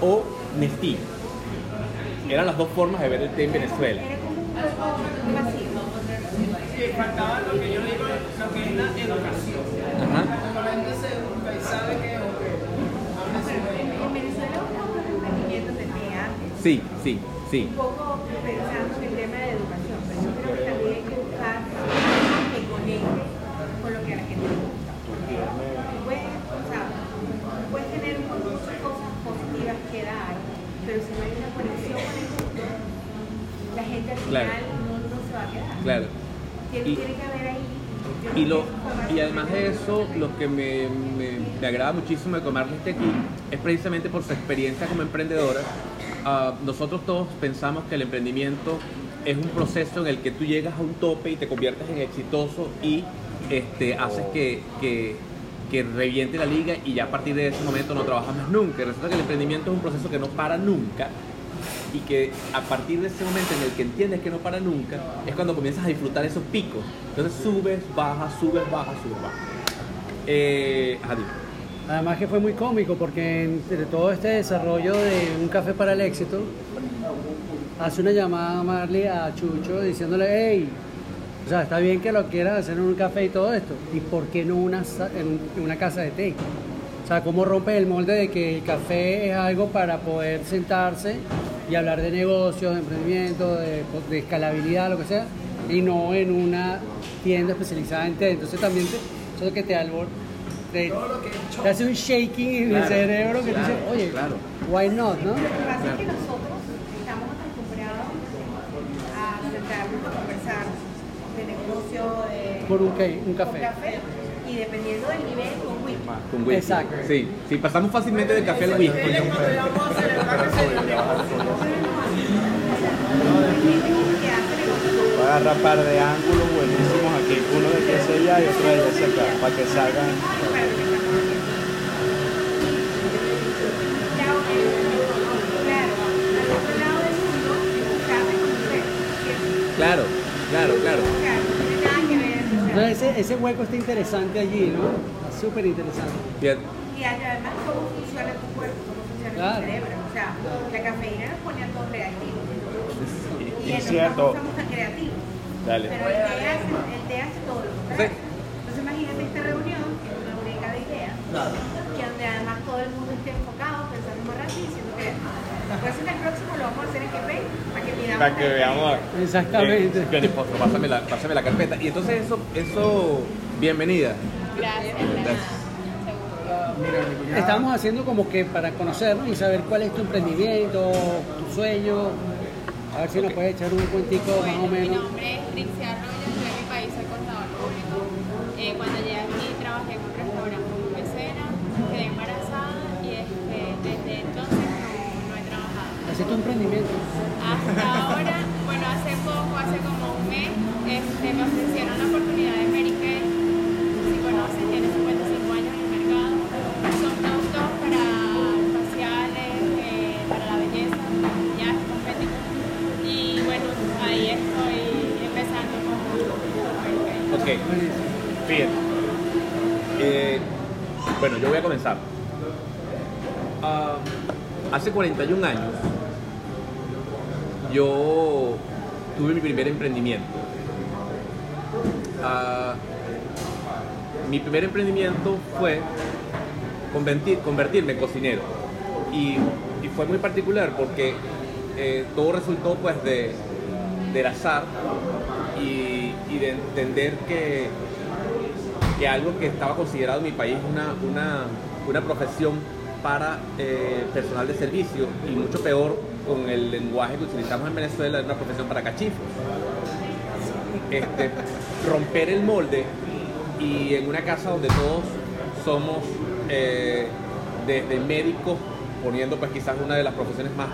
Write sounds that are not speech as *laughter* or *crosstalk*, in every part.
o Nestí. Eran las dos formas de ver el té en Venezuela. Faltaba lo que yo digo, lo que es la educación. Ajá. Cuando la gente se educa y sabe que es ok. Habla su lengua. En Venezuela hubo unos emprendimientos de té antes, Sí, sí, sí. un poco pensando en el tema de educación, pero yo creo que también hay que buscar algo que conecte con lo que a la gente le gusta. Porque puedes, o sea, puedes tener muchas cosas positivas que dar, pero si no hay una conexión con el gusto, la gente al final Claro. no, no se va a quedar. Claro. Tiene, Y- tiene que haber ahí. Y, lo, y además de eso, lo que me, me, me agrada muchísimo de tomarle este aquí es precisamente por su experiencia como emprendedora. Ah, nosotros todos pensamos que el emprendimiento es un proceso en el que tú llegas a un tope y te conviertes en exitoso y este, haces que, que, que reviente la liga y ya a partir de ese momento no trabajas más nunca. Resulta que el emprendimiento es un proceso que no para nunca y que a partir de ese momento en el que entiendes que no para nunca, es cuando comienzas a disfrutar esos picos. Entonces subes, bajas, subes, bajas, subes, bajas. Eh, dime. Además que fue muy cómico porque entre todo este desarrollo de un café para el éxito, hace una llamada Marley a Chucho diciéndole, hey, o sea, está bien que lo quieras hacer en un café y todo esto, ¿y por qué no una, en, un- en una casa de té? O sea, ¿cómo rompe el molde de que el café es algo para poder sentarse y hablar de negocios, de emprendimiento, de, de escalabilidad, lo que sea, y no en una tienda especializada en té? Entonces también te, eso es que te albor, te, te hace un shaking en el cerebro que claro, dices, oye, claro. why not, ¿no? Lo que pasa es que nosotros estamos acostumbrados a sentarnos a conversar de negocio, de Por un, ca- un café. y dependiendo del nivel, con whisky. Con whisky. Exacto. Sí, sí, pasamos fácilmente del café al whisky. Que se que Voy a agarrar par de ángulos buenísimos aquí, uno de que es allá y otro de ese acá, para que salgan. que claro, al otro Entonces ese, ese hueco está interesante allí, ¿no? Está súper interesante. Y además cómo funciona tu cuerpo, cómo funciona Claro. tu cerebro. O sea, la cafeína nos pone a todos reactivos. Y Es cierto. no somos tan creativos. Dale. Pero el té hace, el té hace todo lo contrario. Sí. Entonces imagínate esta reunión, que es una única de ideas, que donde además todo el mundo esté enfocado, pensando más rápido y diciendo que después en el próximo lo vamos a hacer en GP para que. Para veamos. Exactamente. Eh, pásame la, pásame la carpeta. Y entonces eso, eso, bienvenida. Gracias. Gracias. Estamos haciendo como que para conocernos y saber cuál es tu emprendimiento, tu sueño. A ver si nos puedes echar un cuentico más o mi menos. nombre Hacer tu emprendimiento. Hasta ahora, bueno, hace poco, hace como un mes, este, me ofrecieron la oportunidad de Mary Kay. Si conocen, tiene 55 años en el mercado. Son productos para faciales, eh, para la belleza, ya cosméticos. Y bueno, ahí estoy empezando con Mary Kay. Ok, fíjate. Eh, bueno, yo voy a comenzar. Ah, hace 41 años yo tuve mi primer emprendimiento. Ah, mi primer emprendimiento fue convertir- convertirme en cocinero. Y, fue muy particular porque eh, todo resultó pues de, del azar y, y de entender que, que algo que estaba considerado en mi país una, una, una profesión para eh, personal de servicio y mucho peor con el lenguaje que utilizamos en Venezuela, es una profesión para cachifos. Este, romper el molde y en una casa donde todos somos eh, desde médicos, poniendo pues quizás una de las profesiones más,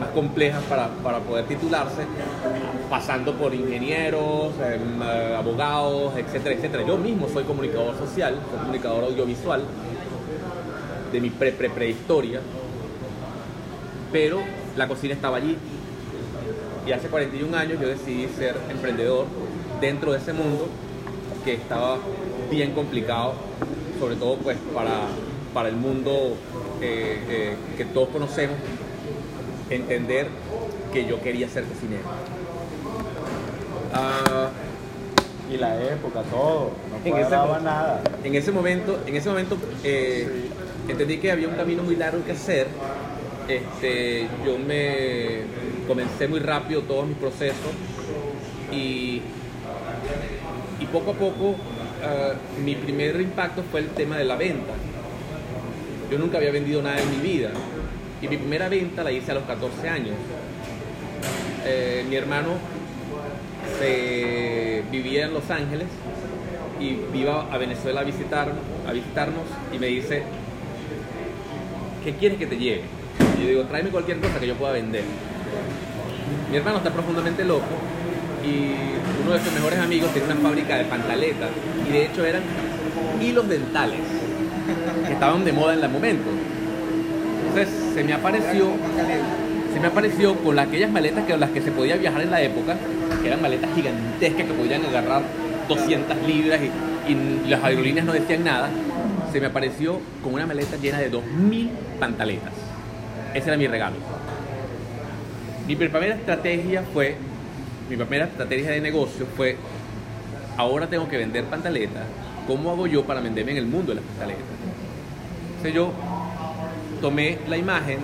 más complejas para, para poder titularse, pasando por ingenieros, em, eh, abogados, etcétera, etcétera. Yo mismo soy comunicador social, soy comunicador audiovisual de mi pre pre prehistoria, pero la cocina estaba allí. Y hace 41 años yo decidí ser emprendedor dentro de ese mundo que estaba bien complicado, sobre todo pues para, para el mundo eh, eh, que todos conocemos, entender que yo quería ser cocinero. Ah, Y la época, todo. No En ese nada. en ese momento, en ese momento eh, entendí que había un camino muy largo que hacer. Este, yo me comencé muy rápido todos mis procesos y, y poco a poco ah, mi primer impacto fue el tema de la venta. Yo nunca había vendido nada en mi vida y mi primera venta la hice a los 14 años. Eh, mi hermano se vivía en Los Ángeles y iba a Venezuela a visitar, a visitarnos y me dice, ¿qué quieres que te lleve? Y yo digo, tráeme cualquier cosa que yo pueda vender. Mi hermano está profundamente loco y uno de sus mejores amigos tiene una fábrica de pantaletas y de hecho eran hilos dentales que estaban de moda en el momento. Entonces se me apareció, se me apareció con aquellas maletas que las que se podía viajar en la época, que eran maletas gigantescas que podían agarrar 200 libras y, y las aerolíneas no decían nada. Se me apareció con una maleta llena de 2000 pantaletas. Ese era mi regalo. Mi primera estrategia fue, mi primera estrategia de negocio fue, ahora tengo que vender pantaletas. ¿Cómo hago yo para venderme en el mundo de las pantaletas? Entonces yo tomé la imagen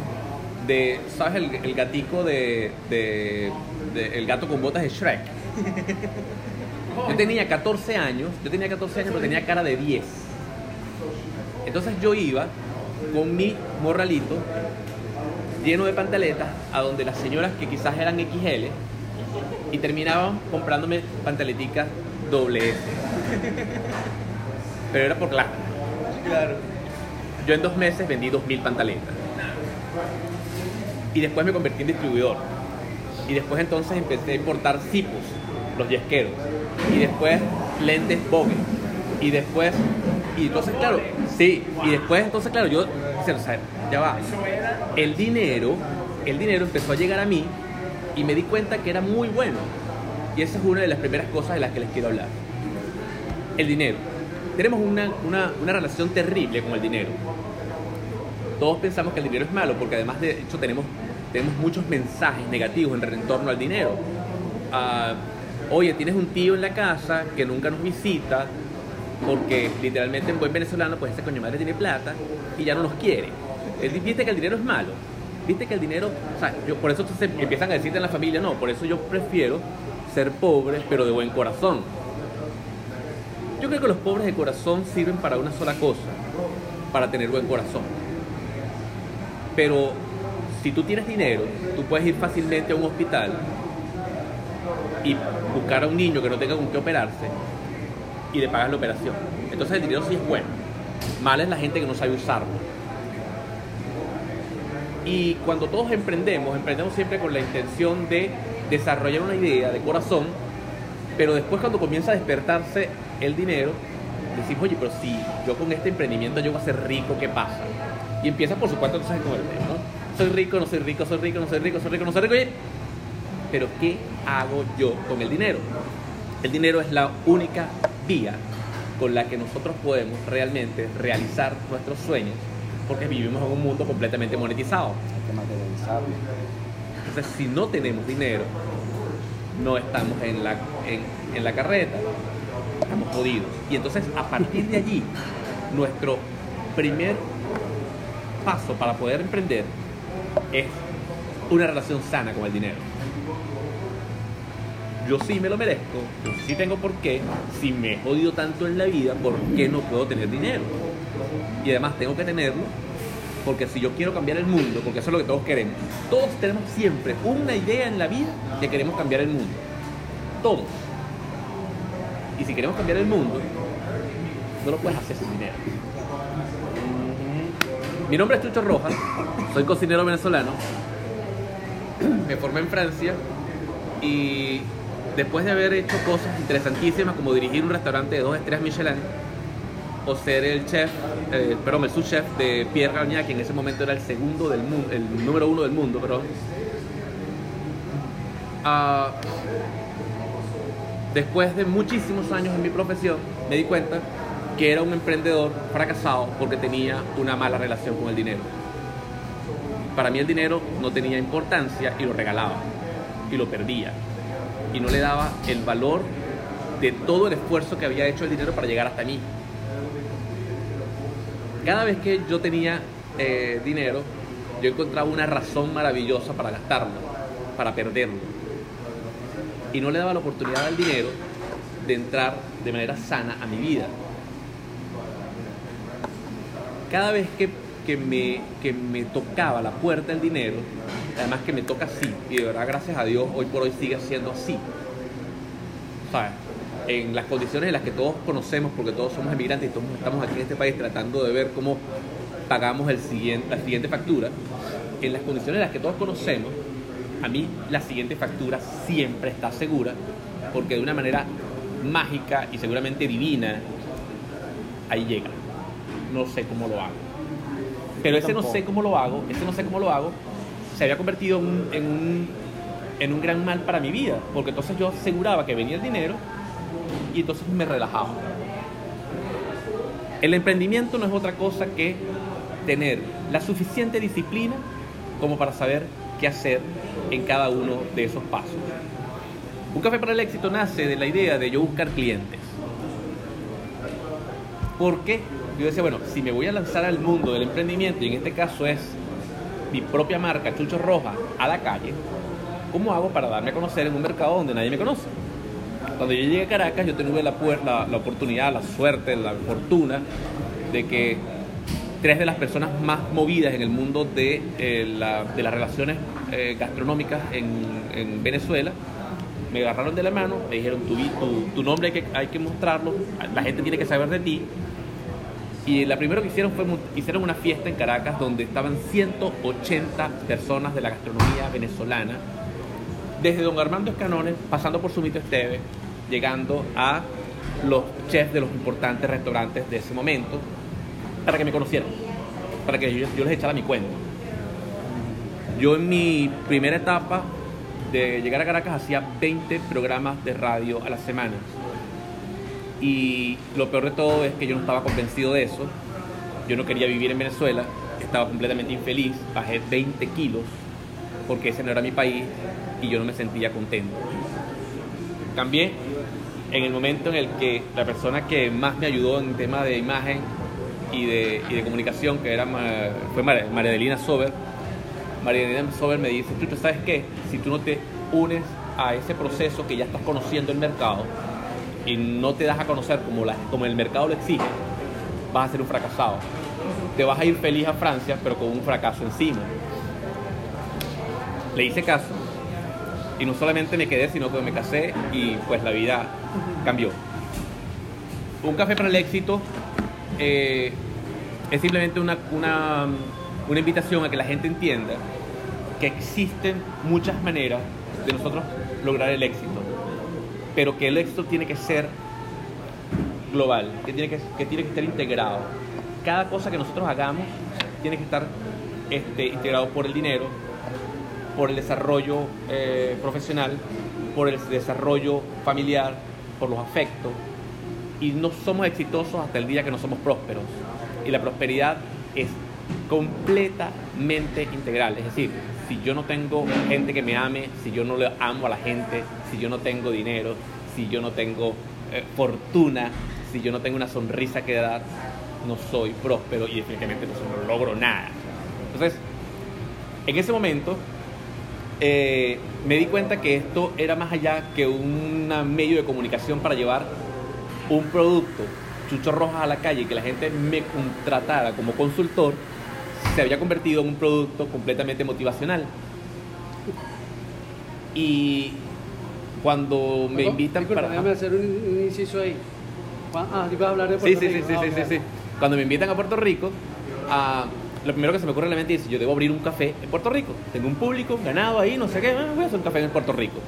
de, ¿sabes? El, el gatico de, de- de- El gato con botas de Shrek. *laughs* Yo tenía 14 años, yo tenía 14 años, pero tenía cara de 10. Entonces yo iba con mi morralito lleno de pantaletas a donde las señoras que quizás eran XL y terminaban comprándome pantaleticas doble S. Pero era por lástima. Yo en dos meses vendí 2.000 pantaletas. Y después me convertí en distribuidor. Y después entonces empecé a importar cipos, los yesqueros. Y después lentes Bogue. Y después... Y entonces, claro, sí. Y después, entonces, claro, yo... O sea, ya va. El dinero, el dinero empezó a llegar a mí y me di cuenta que era muy bueno. Y esa es una de las primeras cosas de las que les quiero hablar. El dinero. Tenemos una, una, una relación terrible con el dinero. Todos pensamos que el dinero es malo porque además de hecho tenemos, tenemos muchos mensajes negativos en torno al dinero. Ah, Oye, tienes un tío en la casa que nunca nos visita porque literalmente en buen venezolano pues ese coño madre tiene plata y ya no nos quiere. Viste que el dinero es malo. Viste que el dinero, o sea, por eso empiezan a decirte en la familia, no, por eso yo prefiero ser pobre pero de buen corazón. Yo creo que los pobres de corazón sirven para una sola cosa, para tener buen corazón. Pero si tú tienes dinero, tú puedes ir fácilmente a un hospital y buscar a un niño que no tenga con qué operarse y le pagas la operación. Entonces el dinero sí es bueno. Mal es la gente que no sabe usarlo. Y cuando todos emprendemos, emprendemos siempre con la intención de desarrollar una idea de corazón, pero después cuando comienza a despertarse el dinero, decimos, oye, pero si yo con este emprendimiento llego a ser rico, ¿qué pasa? Y empieza, por supuesto, entonces con el tema, ¿no? Soy rico, no soy rico, soy rico, no soy rico, soy rico, no soy rico. oye, Pero ¿qué hago yo con el dinero? El dinero es la única vía con la que nosotros podemos realmente realizar nuestros sueños, porque vivimos en un mundo completamente monetizado. Entonces, si no tenemos dinero, no estamos en la, en, en la carreta, estamos jodidos. Y entonces, a partir de allí, nuestro primer paso para poder emprender es una relación sana con el dinero. Yo sí me lo merezco, yo sí tengo por qué, si me he jodido tanto en la vida, ¿por qué no puedo tener dinero? Y además tengo que tenerlo porque si yo quiero cambiar el mundo, porque eso es lo que todos queremos, todos tenemos siempre una idea en la vida que queremos cambiar el mundo. Todos. Y si queremos cambiar el mundo, no lo puedes hacer sin dinero. Mi nombre es Chucho Rojas, soy cocinero venezolano, me formé en Francia y después de haber hecho cosas interesantísimas como dirigir un restaurante de dos estrellas Michelin o ser el chef, eh, perdón, el sous-chef de Pierre Gagnac, que en ese momento era el segundo del mundo, el número uno del mundo, perdón. Ah, después de muchísimos años en mi profesión, me di cuenta que era un emprendedor fracasado porque tenía una mala relación con el dinero. Para mí el dinero no tenía importancia y lo regalaba y lo perdía y no le daba el valor de todo el esfuerzo que había hecho el dinero para llegar hasta mí. Cada vez que yo tenía eh, dinero, yo encontraba una razón maravillosa para gastarlo, para perderlo. Y no le daba la oportunidad al dinero de entrar de manera sana a mi vida. Cada vez que, que me, que me tocaba la puerta del dinero, además que me toca así, y de verdad gracias a Dios hoy por hoy sigue siendo así. ¿Sabes? En las condiciones en las que todos conocemos, porque todos somos emigrantes y todos estamos aquí en este país tratando de ver cómo pagamos el siguiente, la siguiente factura, en las condiciones en las que todos conocemos, a mí la siguiente factura siempre está segura, porque de una manera mágica y seguramente divina, ahí llega. No sé cómo lo hago. Pero ese no sé cómo lo hago, ese no sé cómo lo hago, se había convertido en un, en un, en un gran mal para mi vida, porque entonces yo aseguraba que venía el dinero y entonces me relajaba. El emprendimiento no es otra cosa que tener la suficiente disciplina como para saber qué hacer en cada uno de esos pasos. Un café para el éxito nace de la idea de yo buscar clientes. Porque yo decía, bueno, si me voy a lanzar al mundo del emprendimiento, y en este caso es mi propia marca, Chucho Roja, a la calle, ¿cómo hago para darme a conocer en un mercado donde nadie me conoce? Cuando yo llegué a Caracas, yo tuve la, la, la oportunidad, la suerte, la fortuna de que tres de las personas más movidas en el mundo de, eh, la, de las relaciones eh, gastronómicas en, en, Venezuela me agarraron de la mano, me dijeron tu, tu, tu nombre hay que, hay que mostrarlo, la gente tiene que saber de ti. Y la primero que hicieron fue hicieron una fiesta en Caracas donde estaban 180 personas de la gastronomía venezolana, desde don Armando Escanones, pasando por Sumito Esteve, llegando a los chefs de los importantes restaurantes de ese momento, para que me conocieran, para que yo, yo les echara mi cuenta. Yo en mi primera etapa de llegar a Caracas hacía 20 programas de radio a la semana. Y lo peor de todo es que yo no estaba convencido de eso. Yo no quería vivir en Venezuela, estaba completamente infeliz, bajé 20 kilos porque ese no era mi país y yo no me sentía contento. Cambié en el momento en el que la persona que más me ayudó en tema de imagen y de, y de comunicación, que era, fue María Adelina Sober, María Adelina Sober me dice, tú sabes qué, si tú no te unes a ese proceso que ya estás conociendo el mercado y no te das a conocer como, la, como el mercado lo exige, vas a ser un fracasado. Te vas a ir feliz a Francia, pero con un fracaso encima. Le hice caso y no solamente me quedé, sino que me casé y pues la vida cambió. Un café para el éxito eh, es simplemente una, una, una invitación a que la gente entienda que existen muchas maneras de nosotros lograr el éxito, pero que el éxito tiene que ser global, que tiene que, que tiene que estar integrado. Cada cosa que nosotros hagamos tiene que estar este, integrado por el dinero, por el desarrollo eh, profesional, por el desarrollo familiar, por los afectos. Y no somos exitosos hasta el día que no somos prósperos. Y la prosperidad es completamente integral. Es decir, si yo no tengo gente que me ame, si yo no le amo a la gente, si yo no tengo dinero, si yo no tengo eh, fortuna, si yo no tengo una sonrisa que dar, no soy próspero y definitivamente no, logro nada. Entonces, en ese momento eh, me di cuenta que esto era más allá que un medio de comunicación para llevar un producto, Chucho Rojas a la calle, y que la gente me contratara como consultor, se había convertido en un producto completamente motivacional. Y cuando me invitan Disculpa, para... déjame hacer un, un inciso ahí. Ah, ibas a hablar de Puerto sí, Rico. sí, Ah, sí, sí, sí. Cuando me invitan a Puerto Rico, ah, lo primero que se me ocurre en la mente es, yo debo abrir un café en Puerto Rico. Tengo un público ganado ahí, no sé qué, ah, voy a hacer un café en Puerto Rico.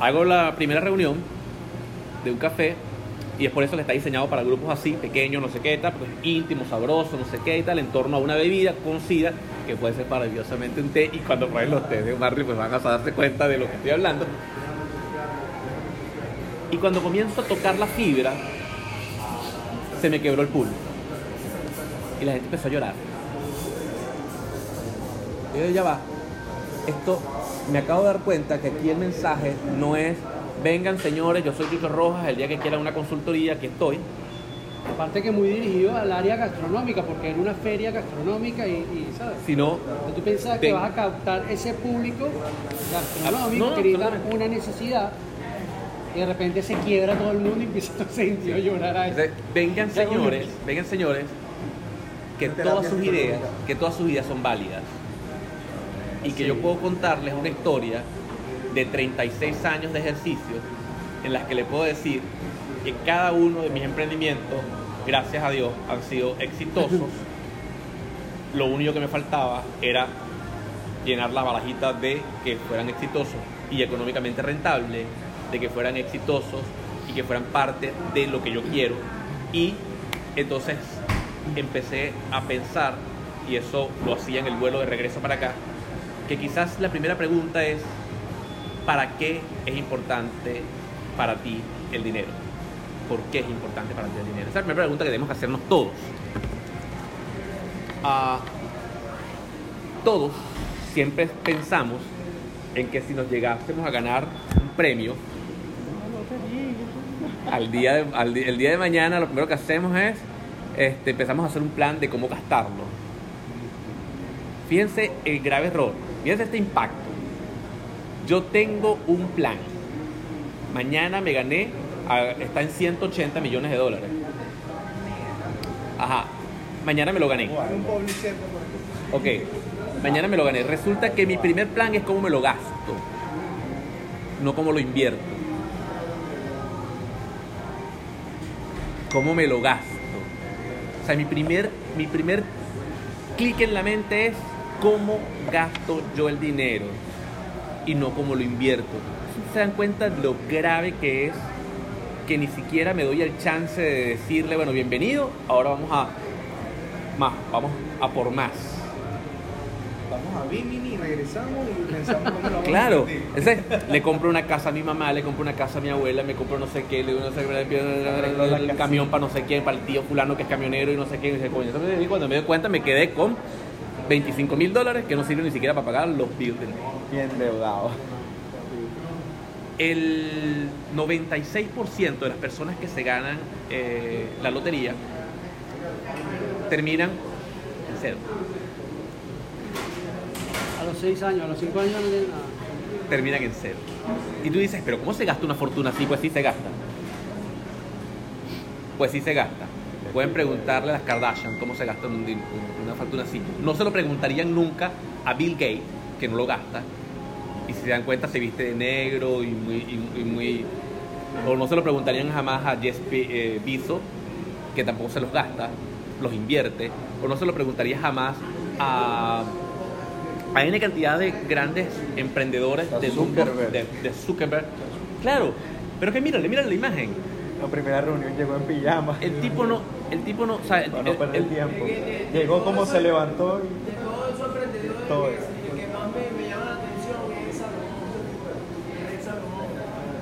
Hago la primera reunión de un café y es por eso que está diseñado para grupos así, pequeños, no sé qué, tal, pues íntimo, sabroso, no sé qué y tal, en torno a una bebida conocida que puede ser maravillosamente un té y cuando prueben los tés de Marley pues van a darse cuenta de lo que estoy hablando. Y cuando comienzo a tocar la fibra, se me quebró el pool. Y la gente empezó a llorar. Y yo, ya va. Esto, me acabo de dar cuenta que aquí el mensaje no es, vengan señores, yo soy Chucho Rojas, el día que quieran una consultoría, aquí estoy. Aparte que muy dirigido al área gastronómica, porque era una feria gastronómica y, y, ¿sabes? Sino, Entonces, tú piensas que vas a captar ese público gastronómico Ah, no, que una necesidad y de repente se quiebra todo el mundo y empieza *laughs* a sentir a llorar ahí. Entonces, vengan señores, vengan señores, que todas sus ideas, que todas sus ideas son válidas. Y que yo puedo contarles una historia de 36 años de ejercicio en las que le puedo decir que cada uno de mis emprendimientos, gracias a Dios, han sido exitosos. Lo único que me faltaba era llenar las barajitas de que fueran exitosos y económicamente rentables, de que fueran exitosos y que fueran parte de lo que yo quiero. Y entonces empecé a pensar, y eso lo hacía en el vuelo de regreso para acá, que quizás la primera pregunta es, ¿para qué es importante para ti el dinero? ¿Por qué es importante para ti el dinero? Esa es la primera pregunta que debemos hacernos todos. Ah, todos siempre pensamos en que si nos llegásemos a ganar un premio, al día el día de mañana lo primero que hacemos es este, empezamos a hacer un plan de cómo gastarlo. Fíjense el grave error, fíjense este impacto. Yo tengo un plan. Mañana me gané, está en 180 millones de dólares. Ajá, mañana me lo gané. Ok, mañana me lo gané. Resulta que mi primer plan es cómo me lo gasto, no cómo lo invierto. Cómo me lo gasto. O sea, mi primer, mi primer clic en la mente es cómo gasto yo el dinero y no cómo lo invierto. ¿Se dan cuenta lo grave que es que ni siquiera me doy el chance de decirle, bueno, bienvenido, ahora vamos a más, vamos a por más. Vamos a Bimini, regresamos y pensamos cómo lo vamos Claro, a le compro una casa a mi mamá, le compro una casa a mi abuela, me compro no sé qué, le doy no sé qué, el camión para no sé quién, para el tío fulano que es camionero y no sé coño, y cuando me doy cuenta me quedé con 25 mil dólares que no sirven ni siquiera para pagar los bills del mes. Bien endeudado. El 96% de las personas que se ganan eh, la lotería terminan en cero. A los 6 años, a los 5 años no tienen nada. terminan en cero. Y tú dices, pero ¿cómo se gasta una fortuna así? Pues sí se gasta. Pues sí se gasta. Pueden preguntarle a las Kardashian cómo se gasta un din- un- una fortuna así. No se lo preguntarían nunca a Bill Gates, que no lo gasta. Y si se dan cuenta, se viste de negro y muy. y- y muy- o no se lo preguntarían jamás a Be- eh, Bezos, que tampoco se los gasta, los invierte. O no se lo preguntaría jamás a hay una cantidad de grandes emprendedores de, Zuckerberg. de, de Zuckerberg. Claro, pero que mírale, mírale la imagen. La primera reunión llegó en pijama. El tipo no, el tipo no, o sea, el- Para no el- perder el- tiempo. Llegó como se levantó y Todo eso.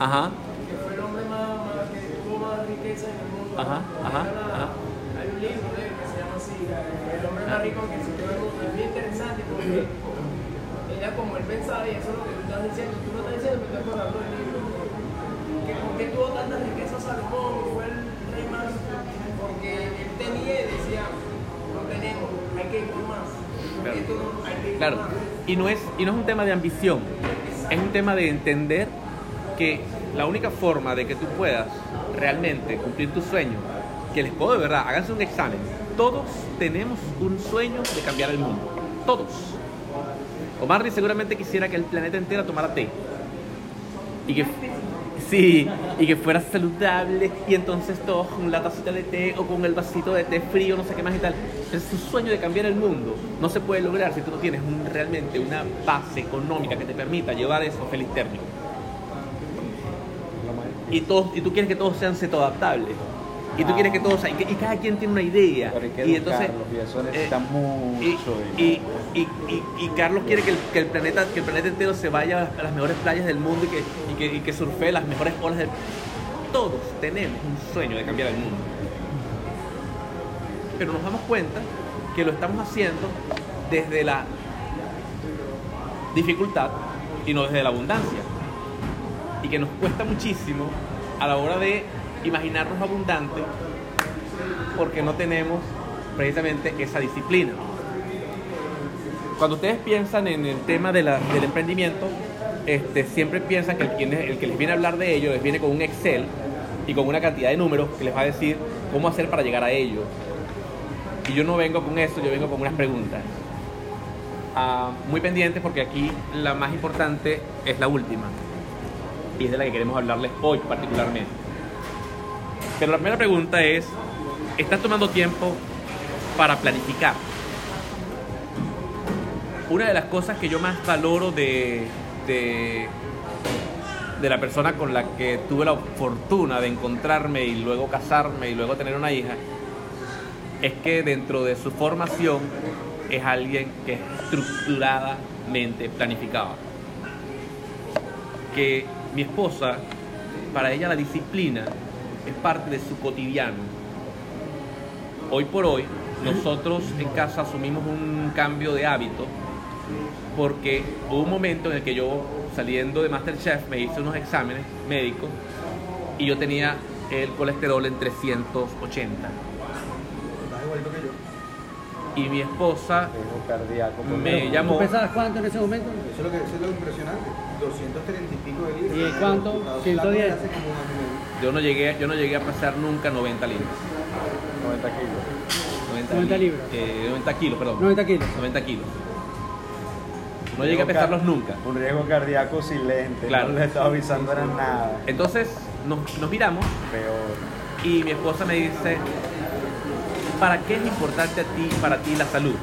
Ajá, que fue el hombre más, más- que tuvo más riqueza en el mundo. Ajá, ajá, Hay una- ajá. Hay un libro de él que se llama así, El hombre más rico que se el mundo. Es bien interesante porque ella como él pensaba, y eso es lo que tú estás diciendo, tú lo estás diciendo, me estoy acordando del libro. Que por qué tuvo tanta riqueza Salomón, fue el rey más, porque él tenía y decía, no tenemos, hay que ir por más. Claro. Esto no, hay que ir por claro. más. Y no es, y no es un tema de ambición, es un tema de entender que la única forma de que tú puedas realmente cumplir tu sueño, que les puedo de verdad, háganse un examen. Todos tenemos un sueño de cambiar el mundo. Todos. Omar seguramente quisiera que el planeta entero tomara té. Y que, sí, y que fuera saludable y entonces todos con la tacita de té o con el vasito de té frío, no sé qué más y tal. Es su sueño de cambiar el mundo. No se puede lograr si tú no tienes realmente una base económica que te permita llevar eso a feliz término. Y, todos, y tú quieres que todos sean cetoadaptables. Y tú quieres que todos, y, y cada quien tiene una idea. Pero hay que y entonces, y eso necesita eh, mucho y, y, Carlos quiere que el, que el planeta que el planeta entero se vaya a las, mejores playas del mundo y que, y que, y que surfee las mejores olas del todos tenemos un sueño de cambiar el mundo pero nos damos cuenta que lo estamos haciendo desde la dificultad y no desde la abundancia. Y que nos cuesta muchísimo a la hora de imaginarnos abundantes porque no tenemos precisamente esa disciplina. Cuando ustedes piensan en el tema de la- del emprendimiento, este, siempre piensan que el, el que les viene a hablar de ello les viene con un Excel y con una cantidad de números que les va a decir cómo hacer para llegar a ello. Y yo no vengo con eso, yo vengo con unas preguntas. Ah, muy pendientes porque aquí la más importante es la última. Y es de la que queremos hablarles hoy particularmente. Pero la primera pregunta es, ¿estás tomando tiempo para planificar? Una de las cosas que yo más valoro de, de, de la persona con la que tuve la fortuna de encontrarme y luego casarme y luego tener una hija, es que dentro de su formación es alguien que es estructuradamente planificada. Que mi esposa, para ella la disciplina es parte de su cotidiano. Hoy por hoy, nosotros en casa asumimos un cambio de hábito porque hubo un momento en el que yo, saliendo de Masterchef, me hice unos exámenes médicos y yo tenía el colesterol en 380. Estás igualito que yo. Y mi esposa Me llamó- ¿Tú pesabas cuánto en ese momento? Eso es lo, que, eso es lo impresionante. 230 y pico de libras. ¿Y cuánto? Resultados 110. flaco de hace como un año y medio. yo no llegué, yo no llegué a pesar nunca 90 libras. 90 kilos. 90 li- libras. eh, 90 kilos, perdón. 90 kilos. 90 kilos. No llegué a pesarlos nunca. Un riesgo cardíaco silente. Claro. No le estaba avisando era nada. Entonces nos, nos miramos Peor. y mi esposa me dice, ¿para qué es importante a ti, para ti la salud?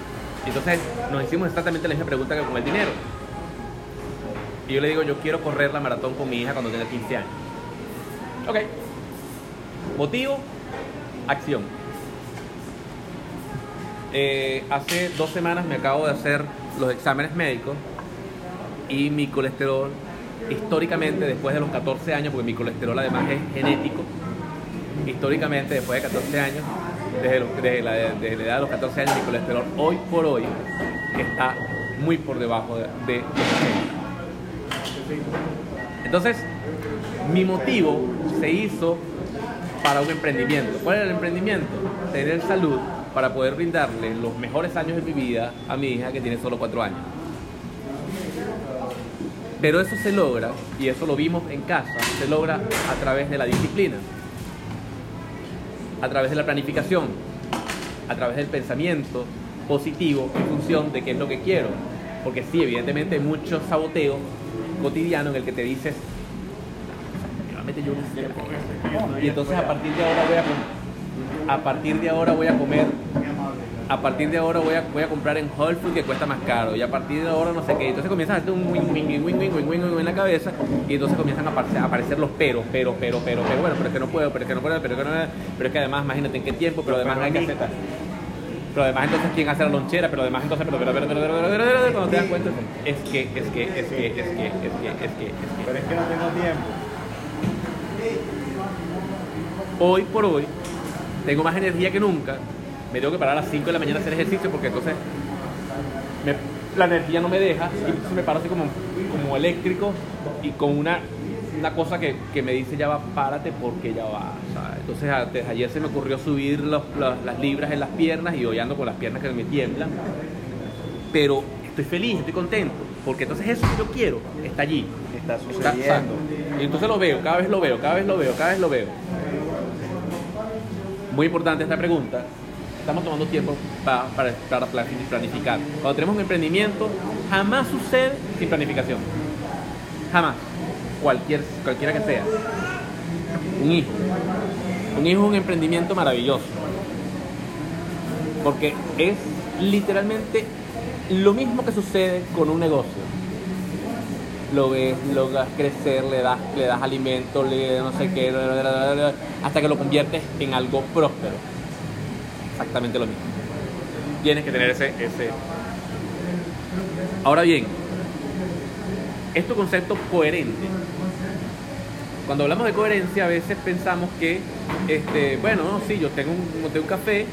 Y entonces nos hicimos exactamente la misma pregunta que con el dinero. Y yo le digo, yo quiero correr la maratón con mi hija cuando tenga 15 años. Ok. Motivo, acción. Eh, hace dos semanas me acabo de hacer los exámenes médicos y mi colesterol, históricamente después de los 14 años, porque mi colesterol además es genético, históricamente después de 14 años, desde, la, desde la edad de los 14 años, mi colesterol hoy por hoy está muy por debajo de, de los 80. Entonces, mi motivo se hizo para un emprendimiento. ¿Cuál era el emprendimiento? Tener salud para poder brindarle los mejores años de mi vida a mi hija que tiene solo 4 años. Pero eso se logra, y eso lo vimos en casa, se logra a través de la disciplina, a través de la planificación, a través del pensamiento positivo en función de qué es lo que quiero. Porque sí, evidentemente hay mucho saboteo cotidiano en el que te dices, "Realmente yo no sé". y entonces a partir de ahora voy a a partir de ahora voy a comer a partir de ahora voy a, voy a comprar en Whole Foods que cuesta más caro y a partir de ahora no sé qué. Entonces comienzas a hacer un wing wing wing wing wing wing wing wing en la cabeza y entonces comienzan a aparecer, a aparecer los peros, pero, pero, pero, pero, bueno, pero es que no puedo, pero es que no puedo, pero es que no pero es que además imagínate en qué tiempo, pero además hay que hacer pero además entonces quién hace la lonchera, pero además entonces, pero, pero, pero, pero, pero, pero, pero, cuando te das cuenta, es que, es que, es que, es que, es que, es que, es que, Pero es que no tengo tiempo. Hoy por hoy, tengo más energía que nunca, me tengo que parar a las 5 de la mañana a hacer ejercicio porque entonces me, la energía no me deja. Y me paro así como, como eléctrico y con una una cosa que, que me dice ya va, párate porque ya va. ¿sabes? Entonces antes, ayer se me ocurrió subir los- los- las libras en las piernas y hoy ando con las piernas que me tiemblan. Pero estoy feliz, estoy contento porque entonces eso que yo quiero está allí. Está Está- sucediendo. Y entonces lo veo, cada vez lo veo, cada vez lo veo, cada vez lo veo. Muy importante esta pregunta. Estamos tomando tiempo pa- para, para plani- planificar. Cuando tenemos un emprendimiento, jamás sucede sin planificación. Jamás. Cualquier, cualquiera que sea. Un hijo. Un hijo es un emprendimiento maravilloso. Porque es literalmente lo mismo que sucede con un negocio lo ves, lo ves crecer, le das, le das alimento, le no sé qué, hasta que lo conviertes en algo próspero. Exactamente lo mismo. Tienes que tener ese, ese. Ahora bien, es tu concepto coherente. Cuando hablamos de coherencia, a veces pensamos que este, bueno, no, sí, yo tengo un, monté un café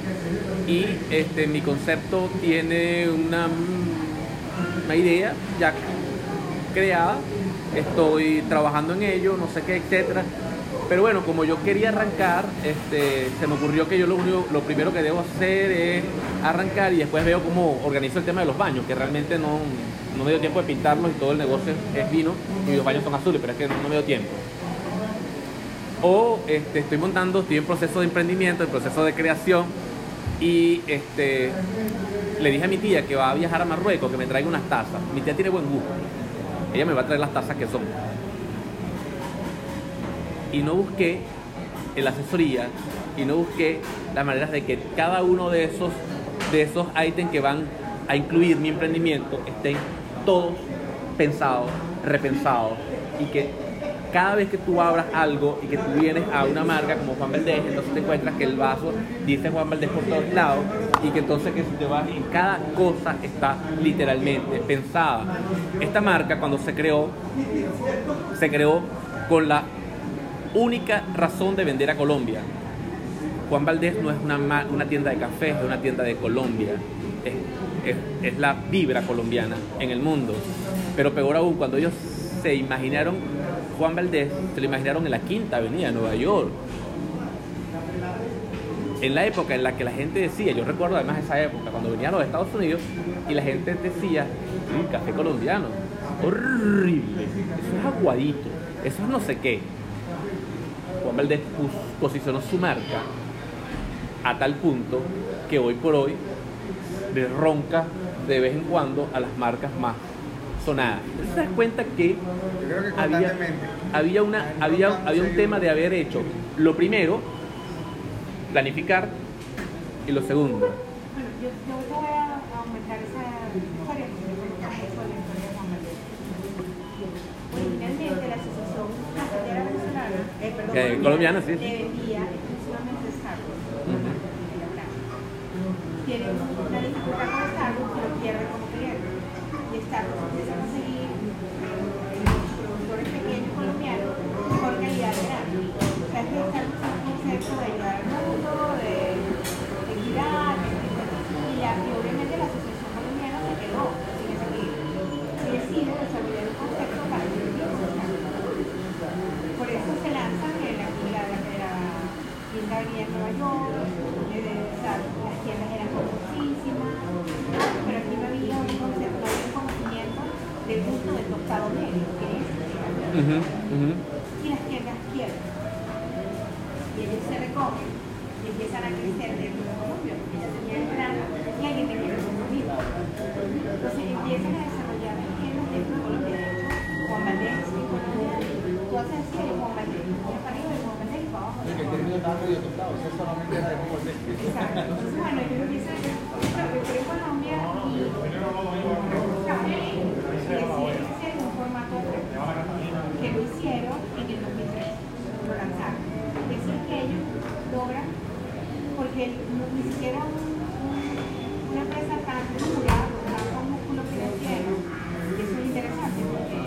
y este, mi concepto tiene una, una idea ya creada, estoy trabajando en ello, no sé qué, etcétera. Pero bueno, como yo quería arrancar, este, se me ocurrió que yo lo, primero que debo hacer es arrancar y después veo cómo organizo el tema de los baños, que realmente no, no me dio tiempo de pintarlos y todo el negocio es vino y los baños son azules, pero es que no me dio tiempo. O este, estoy montando, estoy en proceso de emprendimiento, en proceso de creación y este, le dije a mi tía que va a viajar a Marruecos que me traiga unas tazas. Mi tía tiene buen gusto. Ella me va a traer las tazas que son. Y no busqué la asesoría y no busqué las maneras de que cada uno de esos, de esos ítems que van a incluir mi emprendimiento estén todos pensados, repensados y que cada vez que tú abras algo y que tú vienes a una marca como Juan Valdés, entonces te encuentras que el vaso dice Juan Valdés por todos lados y que entonces que si te vas en cada cosa está literalmente pensada. Esta marca cuando se creó, se creó con la única razón de vender a Colombia. Juan Valdés no es una, una tienda de café, es una tienda de Colombia. Es, es- es la vibra colombiana en el mundo. Pero peor aún, cuando ellos se imaginaron Juan Valdés, se lo imaginaron en la Quinta Avenida de Nueva York. En la época en la que la gente decía, yo recuerdo además esa época, cuando venían los Estados Unidos y la gente decía, "Sí, café colombiano, horrible, eso es aguadito, eso es no sé qué. Juan Valdés posicionó su marca a tal punto que hoy por hoy le ronca de vez en cuando a las marcas más sonadas. Entonces te das cuenta que Yo creo que había, había, una, había, había un tema de haber hecho lo primero, planificar, y lo segundo, Bueno, yo, voy a aumentar esa historia porque me gusta mucho la historia de Juan Valdés. Originalmente la Asociación Venezolana, eh, perdón, Eh, colombiana, sí. vendía exclusivamente Starbucks. En la. Tiene una dificultad con Starbucks que lo pierde como cliente. Y Starbucks empieza a conseguir eh, los productores pequeños colombianos mejor calidad de grano. O sea, que Starbucks es un concepto de ayudar al mundo, de de equidad, y, obviamente la Asociación Colombiana se quedó sin ese equilibrio. Y decide desarrollar un concepto para que Por eso se lanzan en la, en la, en la Quinta Avenida de Nueva York, las tiendas eran famosísimas, pero aquí no había un concepto, no había un conocimiento del gusto del tostado medio, que es Ujú, ujú. y las tiendas quiebran. Y ellos se recogen y empiezan a crecer dentro de Colombia, porque ya tenían el plan y alguien te quiere consumir. Entonces empiezan a desarrollar las tiendas dentro de Colombia. De hecho, Juan Valdés y Colombia, tú haces así, hay Juan Valdés, y para arriba y Juan Valdés y para abajo. El término estaba medio tostado, o sea, solamente era de Juan Valdés. Exacto. Entonces, bueno, yo empiezo a decir, pero yo quiero Colombia y café, y decidieron hacer un formato de que lo hicieron en el 2003, lo lanzaron. Es decir, que ellos logran, no- ni siquiera un- una empresa tan dura, con tanto músculo financiero, y eso es interesante porque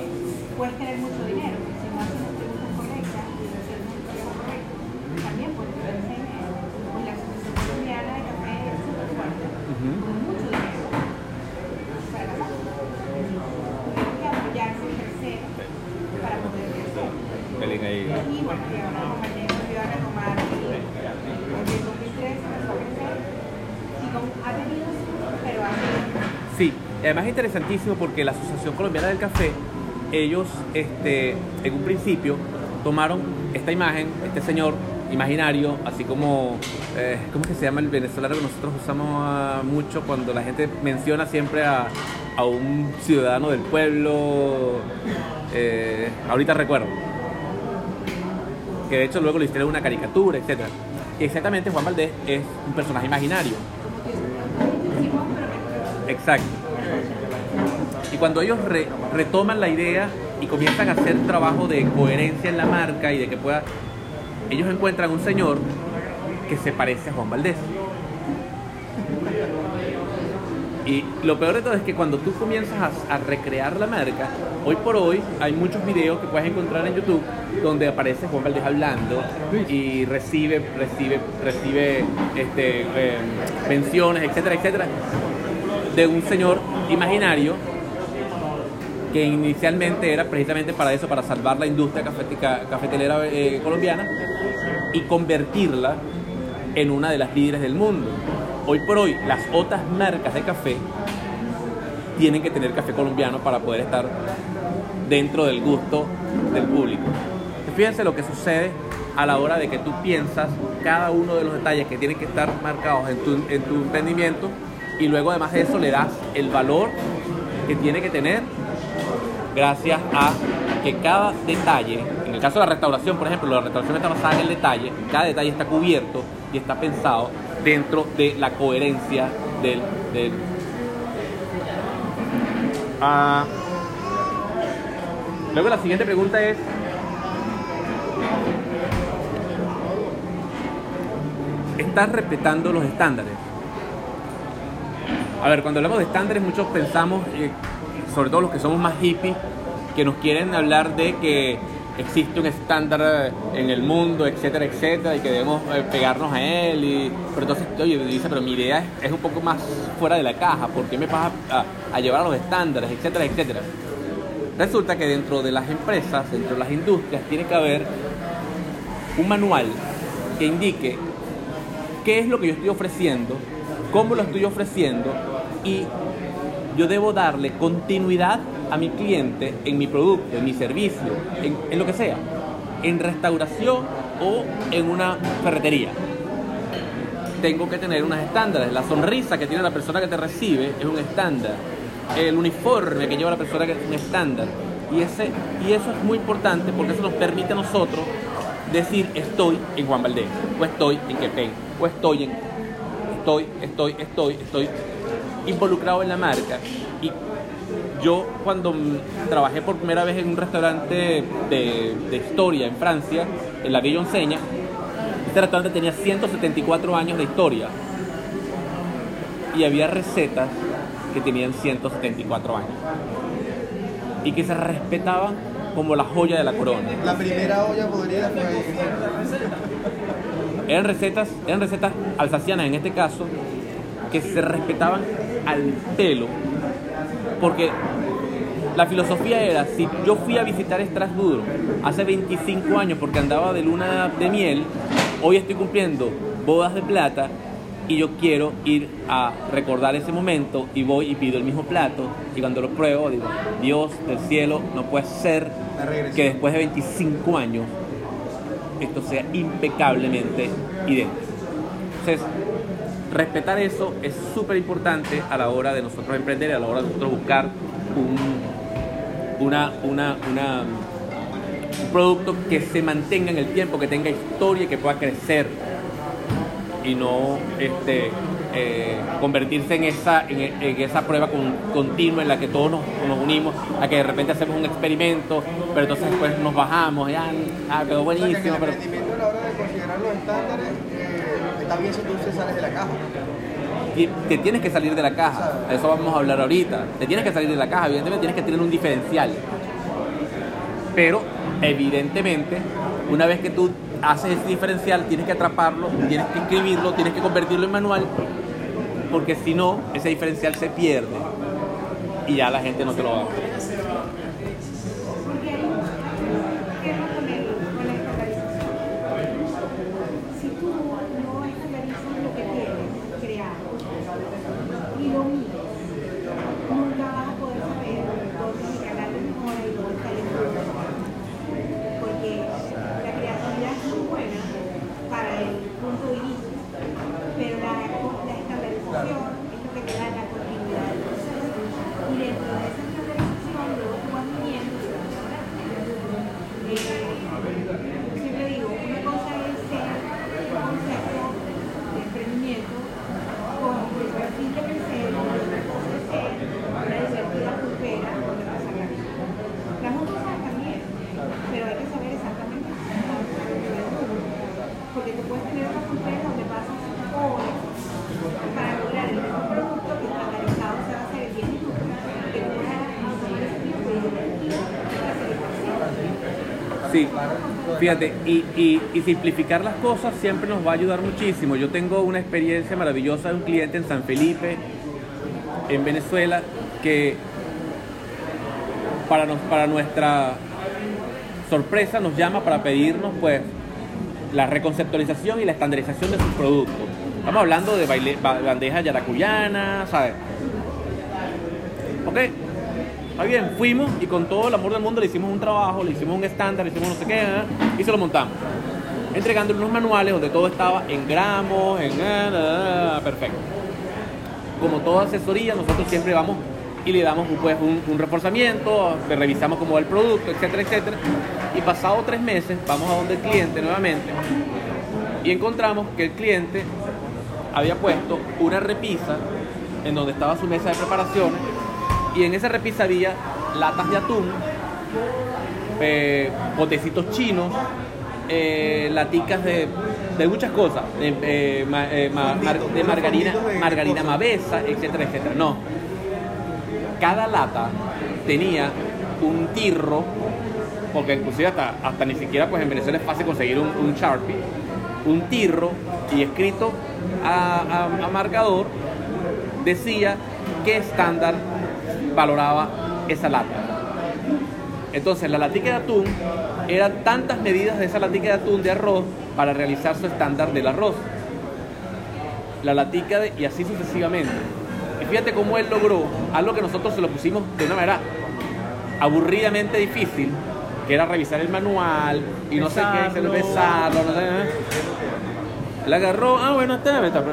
puedes tener mucho dinero, pero si no haces las preguntas correctas y no haces las preguntas correctas, también puedes tener ese dinero. Y la Asociación Colombiana de Café es súper fuerte, Ujú. con mucho dinero para la paz. Tuvieron que apoyarse en terceros para poder crecer. Pelín ahí. Y bueno, y ahora Juan Valdés volvió a retomar y desde el 2003 empezó a crecer y con, ha tenido sus, pero ha tenido Sí, y además es interesantísimo porque la Asociación Colombiana del Café, ellos este, en un principio tomaron esta imagen, este señor imaginario, así como, eh, ¿cómo que se llama el venezolano que nosotros usamos ah, mucho cuando la gente menciona siempre a, a un ciudadano del pueblo? Eh, ahorita recuerdo. Que de hecho luego le hicieron una caricatura, etc. Exactamente Juan Valdés es un personaje imaginario. Exacto. Y cuando ellos re- retoman la idea y comienzan a hacer trabajo de coherencia en la marca y de que pueda, ellos encuentran un señor que se parece a Juan Valdés. Y lo peor de todo es que cuando tú comienzas a, recrear la marca, hoy por hoy hay muchos videos que puedes encontrar en YouTube donde aparece Juan Valdez hablando y recibe, recibe, recibe este, eh, menciones, etcétera, etcétera, de un señor imaginario que inicialmente era precisamente para eso, para salvar la industria cafetica- cafetelera eh, colombiana y convertirla en una de las líderes del mundo. Hoy por hoy, las otras marcas de café tienen que tener café colombiano para poder estar dentro del gusto del público. Fíjense lo que sucede a la hora de que tú piensas cada uno de los detalles que tienen que estar marcados en tu, en tu emprendimiento y luego además de eso le das el valor que tiene que tener gracias a que cada detalle, en el caso de la restauración, por ejemplo, la restauración está basada en el detalle, cada detalle está cubierto y está pensado dentro de la coherencia del... Ah, luego la siguiente pregunta es, ¿estás respetando los estándares? A ver, cuando hablamos de estándares, muchos pensamos, eh, sobre todo los que somos más hippies, que nos quieren hablar de que existe un estándar en el mundo, etcétera, etcétera, y que debemos eh, pegarnos a él. Y, pero entonces, oye, dice, pero mi idea es, un poco más fuera de la caja, ¿por qué me vas a- a llevar a los estándares, etcétera, etcétera? Resulta que dentro de las empresas, dentro de las industrias, tiene que haber un manual que indique qué es lo que yo estoy ofreciendo, cómo lo estoy ofreciendo y yo debo darle continuidad a mi cliente en mi producto, en mi servicio, en, lo que sea, en restauración o en una ferretería. Tengo que tener unos estándares. La sonrisa que tiene la persona que te recibe es un estándar. El uniforme que lleva la persona es un estándar. Y, ese, y eso es muy importante porque eso nos permite a nosotros decir estoy en Juan Valdés, o estoy en Quepén, o estoy en estoy, estoy, estoy, estoy involucrado en la marca. Y yo cuando trabajé por primera vez en un restaurante de, de historia en Francia, en la Villa Enseña, este restaurante tenía 174 años de historia. Y había recetas que tenían 174 años. Y que se respetaban como la joya de la corona. La primera olla ahí. Eran recetas, eran recetas alsacianas en este caso, que se respetaban al pelo, porque la filosofía era, si yo fui a visitar Estrasburgo hace 25 años porque andaba de luna de miel, hoy estoy cumpliendo bodas de plata y yo quiero ir a recordar ese momento y voy y pido el mismo plato y cuando lo pruebo digo, Dios del cielo, no puede ser que después de 25 años esto sea impecablemente idéntico. Entonces, respetar eso es súper importante a la hora de nosotros emprender, a la hora de nosotros buscar un, una, una, un producto que se mantenga en el tiempo, que tenga historia y que pueda crecer. Y no este, eh, convertirse en esa, en, esa prueba con- continua en la que todos nos, nos unimos, a que de repente hacemos un experimento, pero entonces después nos bajamos, ya, ah, quedó O sea, que en el buenísimo, está bien si tú te sales de la caja. te tienes que salir de la caja, de eso vamos a hablar ahorita, te tienes que salir de la caja, evidentemente tienes que tener un diferencial, pero evidentemente una vez que tú haces ese diferencial tienes que atraparlo, tienes que escribirlo, tienes que convertirlo en manual, porque si no, ese diferencial se pierde y ya la gente no te lo va a Porque hay ¿qué va con el- con la estandarización? Si tú no estandarizas lo que tienes creado y lo mides, nunca vas a poder saber dónde es el canal de mejora y dónde está el improvement. Porque la creatividad es muy buena para el punto de inicio, pero la, la estandarización es lo que te da la continuidad del proceso. Y dentro de esa estandarización, luego tú vas Sí, fíjate, y, simplificar las cosas siempre nos va a ayudar muchísimo. Yo tengo una experiencia maravillosa de un cliente en San Felipe, en Venezuela, que para, nuestra sorpresa nos llama para pedirnos pues la reconceptualización y la estandarización de sus productos. Estamos hablando de baile, ba- bandeja yaracuyana, ¿sabes? Ok, Está bien, fuimos y con todo el amor del mundo le hicimos un trabajo, le hicimos un estándar, le hicimos no sé qué, ¿eh? y se lo montamos. Entregándole unos manuales donde todo estaba en gramos, en... ah, ah, perfecto. Como toda asesoría, nosotros siempre vamos y le damos pues, un, un reforzamiento, le revisamos cómo va el producto, etcétera, etcétera. Y pasado tres meses, vamos a donde el cliente nuevamente y encontramos que el cliente había puesto una repisa en donde estaba su mesa de preparaciones y en esa repisa había latas de atún, eh, potecitos chinos, eh, laticas de, de muchas cosas, de, eh, ma- eh, ma- mar- de margarina, margarina mavesa, etcétera, etcétera. No, cada lata tenía un tirro, porque inclusive hasta, hasta ni siquiera pues en Venezuela es fácil conseguir un, un Sharpie, un tirro y escrito a, a- a marcador decía qué estándar valoraba esa lata. Entonces la latica de atún eran tantas medidas de esa latica de atún de arroz para realizar su estándar del arroz. La latica de, y así sucesivamente. Y fíjate cómo él logró algo que nosotros se lo pusimos de una manera aburridamente difícil, que era revisar el manual y no sé qué, besarlo, no sé. ¿eh? Él agarró, ah bueno, está, está,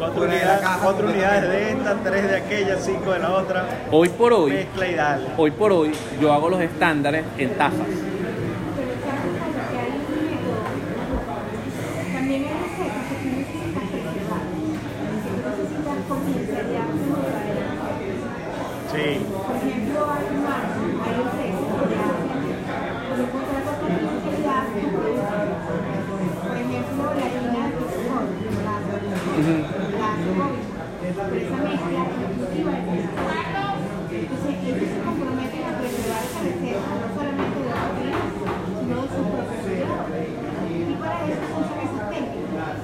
Cuatro unidades, cuatro unidades de esta, tres de aquella, cinco de la otra. Hoy por hoy, Mezcla y dale. hoy por hoy, yo hago los estándares en tazas. Pero ¿sabes algo? Que hay un método. También hay recetas que tú necesitas preservar. Que tú necesitas confidencialidad Sí. Por ejemplo, hay un marco, hay empresas que hacen un contrato de confidencialidad con productos. Por ejemplo, la harina de frijol, la la soja, pero esa mezcla es exclusiva de Coca-Cola. Entonces, ellos se comprometen a preservar esa receta no solamente de la harina, sino de sus propios cuidados. Y para eso se usan esas técnicas.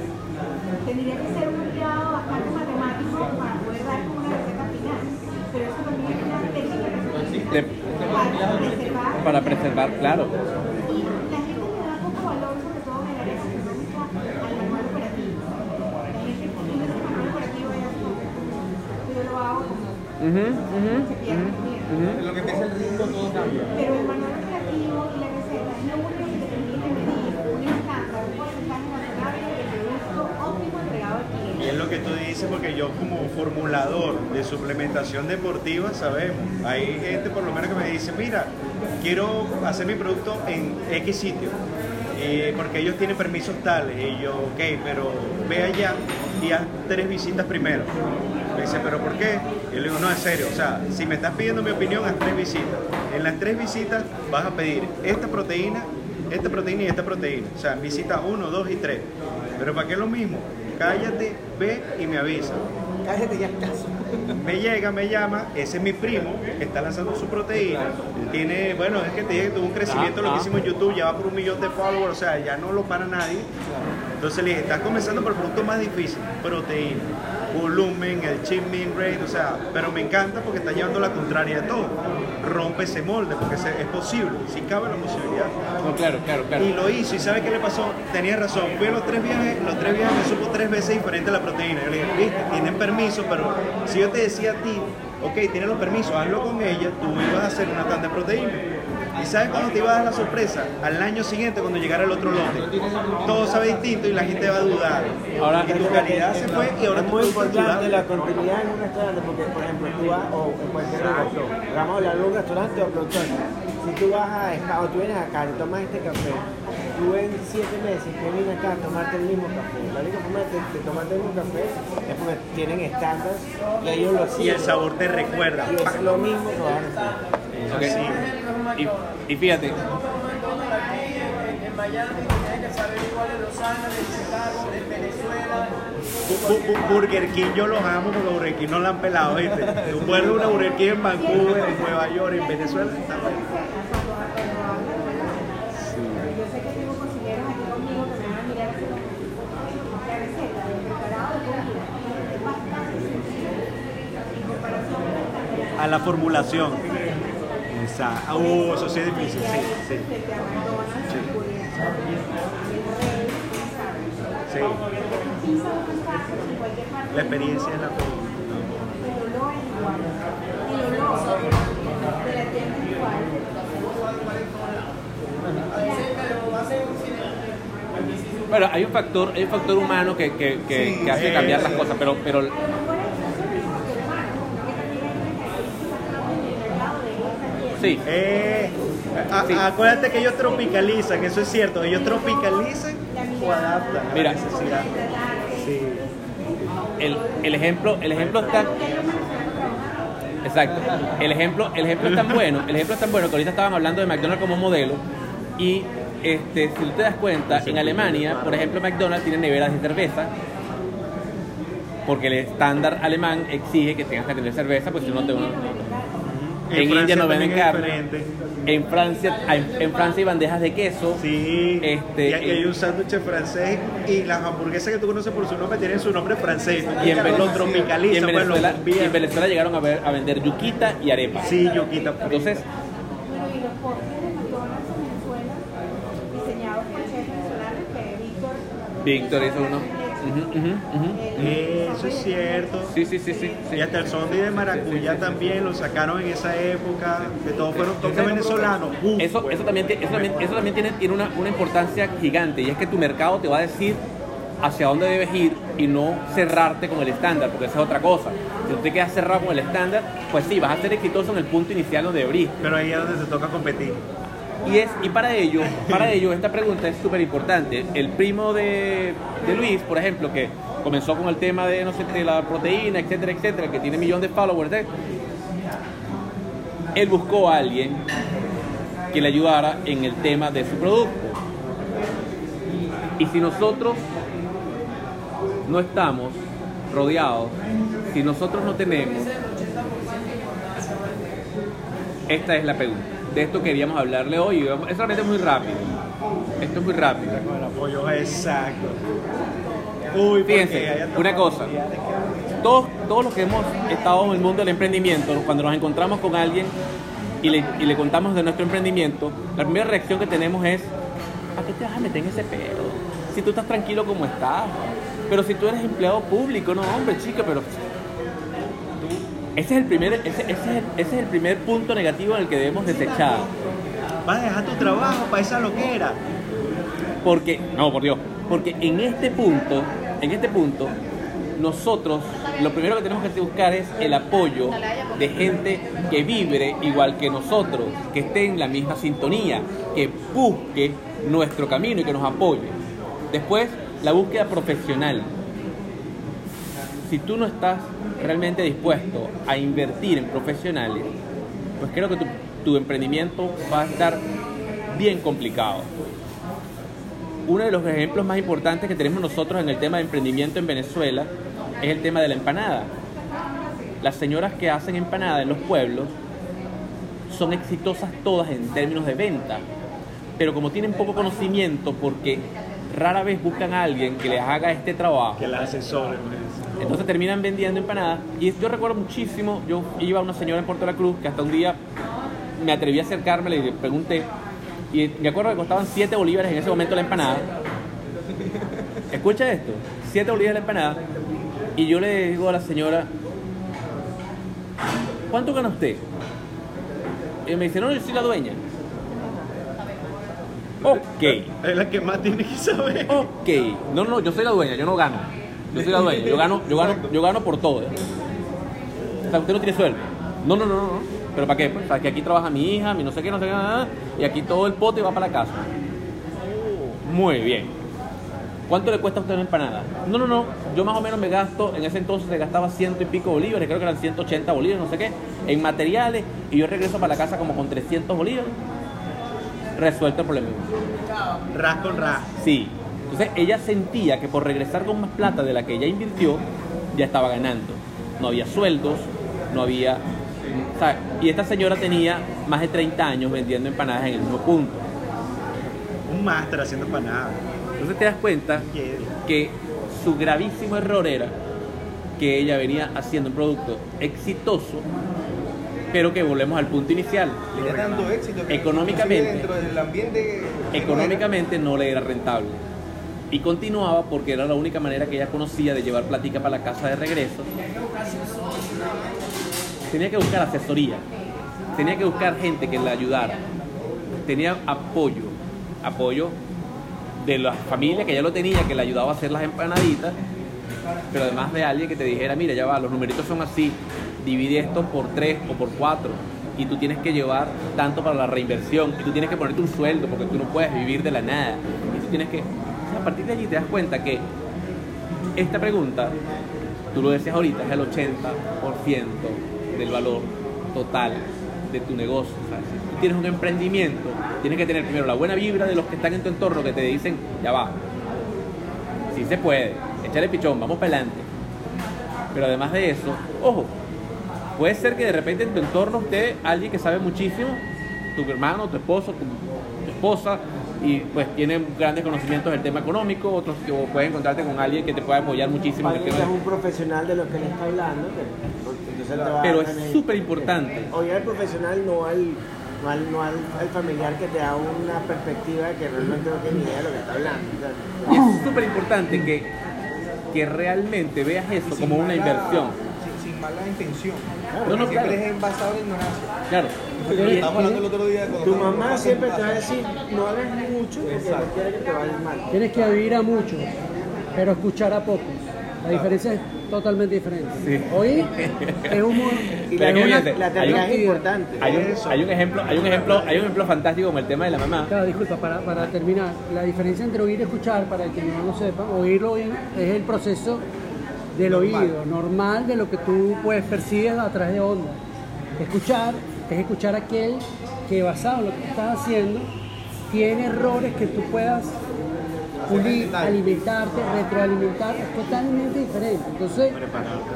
Tendría que ser un empleado bastante matemático para poder dar como una receta final. Pero eso también es una técnica que se utiliza De- para preservar. para preservar, claro. Y la gente le da poco valor, sobre todo en el área al manual operativo. La gente que tiene ese manual operativo ya yo lo hago como se pierde lo que empieza el ritmo todo cambia. Pero el manual operativo y la receta es lo único que te permite medir un estándar, un porcentaje razonable del producto óptimo entregado al Y cliente. es lo tú dices, porque yo como formulador de suplementación deportiva, sabemos, hay gente por lo menos que me dice, mira, quiero hacer mi producto en X sitio, eh, porque ellos tienen permisos tales, y yo, ok, pero ve allá y haz tres visitas primero. Me dice, pero ¿por qué? Yo le digo, no, en serio, o sea, si me estás pidiendo mi opinión, haz tres visitas. En las tres visitas vas a pedir esta proteína, esta proteína y esta proteína. O sea, visita 1, 2 y 3. Pero ¿para qué es lo mismo? Cállate, ve y me avisa. Cállate ya caso. Me llega, me llama, ese es mi primo que está lanzando su proteína. Tiene, bueno, es que te dije que tuvo un crecimiento, lo que hicimos en YouTube, ya va por un millón de followers, o sea, ya no lo para nadie. Entonces le dije, estás comenzando por el producto más difícil, proteína, volumen, el chip mean rate, o sea, pero me encanta porque está llevando la contraria de todo. Rompe ese molde, porque se- es posible, si cabe la posibilidad. No, claro, claro, claro. Y lo hizo, y ¿sabe qué le pasó? Tenía razón, fui a los tres viajes, los tres viajes me supo tres veces diferente la proteína. Yo le dije, viste, tienen permiso, pero si yo te decía a ti, ok, tienes los permisos, hazlo con ella, tú ibas a hacer una tanda de proteína. ¿Y sabes cuándo te iba a dar la sorpresa? Al año siguiente, cuando llegara el otro lote. Todo sabe distinto y la gente va a dudar. Ahora- y tu calidad se fue y ahora es muy importante la continuidad en un restaurante porque, por ejemplo, tú vas, o en cualquier negocio, vamos a hablar de un restaurante o productor. Si tú vas a o tú vienes acá y tomas este café, tú en siete meses que vienes acá a tomarte el mismo café. La única forma de, de tomarte el mismo café es porque tienen estándares y ellos lo Y siguen. el sabor te recuerda. Y es lo mismo que vas a hacer. Ok. Así. Y, y fíjate, aquí en, en Miami, tienes que saber igual en Los Ángeles, en Chicago, en Venezuela. Bu- bu- bu- Burger King yo los amo porque Burger King no la han pelado, ¿viste? Tú puedes una Burger King en Vancouver, en Nueva York, en Venezuela. está bueno. Cuando hablo de Yo sé que tengo cocineros aquí conmigo que me van a la receta de preparado de comida. Es bastante sencillo en comparación con el candelabro. A la formulación. Exacto. Uh, eso sí es difícil, sí, sí. Sí. Sí. Pizza La experiencia es la de. Bueno, hay un factor, hay un factor humano que, que, que, que hace cambiar las cosas, pero, pero A lo mejor eso es el factor humano, porque también hay una característica clave en el mercado de esta tienda. Sí. Eh, a- Sí. Acuérdate que ellos tropicalizan, eso es cierto. Ellos tropicalizan o adaptan a Mira. la necesidad. Sí. El, el ejemplo, el ejemplo está. Exacto. El ejemplo, el ejemplo es tan bueno, el ejemplo es tan bueno que ahorita estaban hablando de McDonald's como modelo y este, si tú te das cuenta, en Alemania, por ejemplo, McDonald's tiene neveras de cerveza porque el estándar alemán exige que tengas que tener cerveza, pues si no te uno- En India no venden carne. En Francia, hay, en Francia hay bandejas de queso. Sí, Este, y hay, hay un sándwich francés y las hamburguesas que tú conoces por su nombre tienen su nombre francés. Y en, lo Venezuela, y en pues, lo Venezuela, y en. Venezuela llegaron a, ver- a vender yuquita y arepa. Sí, yuquita. frita. Entonces, Bueno, y los postres de McDonald's en Venezuela, diseñados por chefs venezolanos, que Víctor... Víctor hizo uno. Eso es cierto. Sí, sí, sí, sí. Y hasta el zombie de maracuyá también lo sacaron en esa época, que todos fueron toques venezolanos. Uh, Eso, eso también, eso también, eso también tiene, tiene una, una importancia gigante y es que tu mercado te va a decir hacia dónde debes ir y no cerrarte con el estándar, porque esa es otra cosa. Si tú te quedas cerrado con el estándar, pues sí, vas a ser exitoso en el punto inicial donde abrís. Pero ahí es donde te toca competir. Y, es, y para ello, para ello esta pregunta es súper importante. El primo de, de Luis, por ejemplo, que comenzó con el tema de, no sé, de la proteína, etcétera, etcétera, que tiene millón de followers, él buscó a alguien que le ayudara en el tema de su producto. Y si nosotros no estamos rodeados, si nosotros no tenemos, esta es la pregunta. De esto queríamos hablarle hoy. Es realmente muy rápido. Esto es muy rápido. Con el apoyo exacto. Uy, porque Fíjense, una cosa. Todos, todos los que hemos estado en el mundo del emprendimiento, cuando nos encontramos con alguien y le, y le contamos de nuestro emprendimiento, la primera reacción que tenemos es, ¿a qué te vas a meter en ese pedo? Si tú estás tranquilo como estás. Pero si tú eres empleado público, no, hombre, chica, pero... Ese es el primer, ese, ese es el, ese es el primer punto negativo en el que debemos desechar. Vas a dejar tu trabajo para esa loquera. Porque, no, por Dios, porque en este punto, en este punto, nosotros lo primero que tenemos que buscar es el apoyo de gente que vibre igual que nosotros, que esté en la misma sintonía, que busque nuestro camino y que nos apoye. Después, la búsqueda profesional. Si tú no estás realmente dispuesto a invertir en profesionales, pues creo que tu, emprendimiento va a estar bien complicado. Uno de los ejemplos más importantes que tenemos nosotros en el tema de emprendimiento en Venezuela es el tema de la empanada. Las señoras que hacen empanada en los pueblos son exitosas todas en términos de venta, pero como tienen poco conocimiento porque rara vez buscan a alguien que les haga este trabajo, Que las asesores. Entonces terminan vendiendo empanadas. Y yo recuerdo muchísimo, yo iba a una señora en Puerto La Cruz que hasta un día me atreví a acercarme y le pregunté. Y me acuerdo que costaban 7 bolívares en ese momento la empanada. Escucha esto, 7 bolívares la empanada. Y yo le digo a la señora, ¿cuánto gana usted? Y me dice, no, yo soy la dueña. Ok. Es la que más tiene que saber. Ok, no, no, yo soy la dueña, yo no gano. Yo soy la dueña, yo gano, yo gano, yo gano por todo. ¿eh? O sea, usted no tiene sueldo. No, no, no, no. ¿Pero para qué? Pues para que aquí trabaja mi hija, mi no sé qué, no sé qué, nada, y aquí todo el pote va para la casa. Muy bien. ¿Cuánto le cuesta a usted una empanada? No, no, no. Yo más o menos me gasto, en ese entonces se gastaba ciento y pico bolívares, creo que eran 180 bolívares, no sé qué, en materiales, y yo regreso para la casa como con 300 bolívares. Resuelto el problema. Ras con ras. Sí. Entonces ella sentía que por regresar con más plata de la que ella invirtió, ya estaba ganando. No había sueldos, no había... o sea, y esta señora tenía más de 30 años vendiendo empanadas en el mismo punto. un máster haciendo empanadas. Entonces te das cuenta que su gravísimo error era que ella venía haciendo un producto exitoso, pero que volvemos al punto inicial. Tenía tanto éxito Económicamente. dentro del ambiente Económicamente no le era rentable. Y continuaba porque era la única manera que ella conocía de llevar platica para la casa de regreso. Tenía que buscar asesoría, tenía que buscar gente que la ayudara, tenía apoyo, apoyo de la familia que ya lo tenía, que le ayudaba a hacer las empanaditas, pero además de alguien que te dijera, mira, ya va, los numeritos son así, divide esto por tres o por cuatro, y tú tienes que llevar tanto para la reinversión, y tú tienes que ponerte un sueldo, porque tú no puedes vivir de la nada, y tú tienes que, partir de allí te das cuenta que esta pregunta, tú lo decías ahorita, es el 80% del valor total de tu negocio. Si tú tienes un emprendimiento, tienes que tener primero la buena vibra de los que están en tu entorno que te dicen, ya va, sí se puede, échale pichón, vamos para adelante. Pero además de eso, ojo, puede ser que de repente en tu entorno esté alguien que sabe muchísimo, tu hermano, tu esposo, tu esposa, y pues tienen grandes conocimientos del tema económico, otros que puedes encontrarte con alguien que te pueda apoyar muchísimo. en el Alguien que es un profesional de lo que le está hablando. te va Pero es súper importante. Oye al profesional, no al, no al, no al, al familiar que te da una perspectiva que realmente no tiene ni idea de lo que está hablando. Y es súper importante que, que realmente veas eso como una mala- inversión. Sin, sin mala intención. No, no, Siempre claro. es basado en ignorancia. Claro. Hablando el otro día. Tu mamá siempre te va a decir, no hagas mucho porque no quiere que te vaya mal. Tienes que oír a muchos, pero escuchar a pocos. La diferencia es totalmente diferente. Sí. Oír es un *laughs* Y la, una- un- es importante. Hay un, Eso. hay un ejemplo, hay un ejemplo, hay un ejemplo fantástico como el tema de la mamá. Claro, disculpa, para, para terminar, la diferencia entre oír y escuchar, para el que no lo sepa, oírlo oír es el proceso del oído, normal de lo que tú puedes percibir a través de onda. Escuchar es escuchar a aquel que basado en lo que estás haciendo, tiene errores que tú puedas pulir, alimentarte, retroalimentar, es totalmente diferente. Entonces,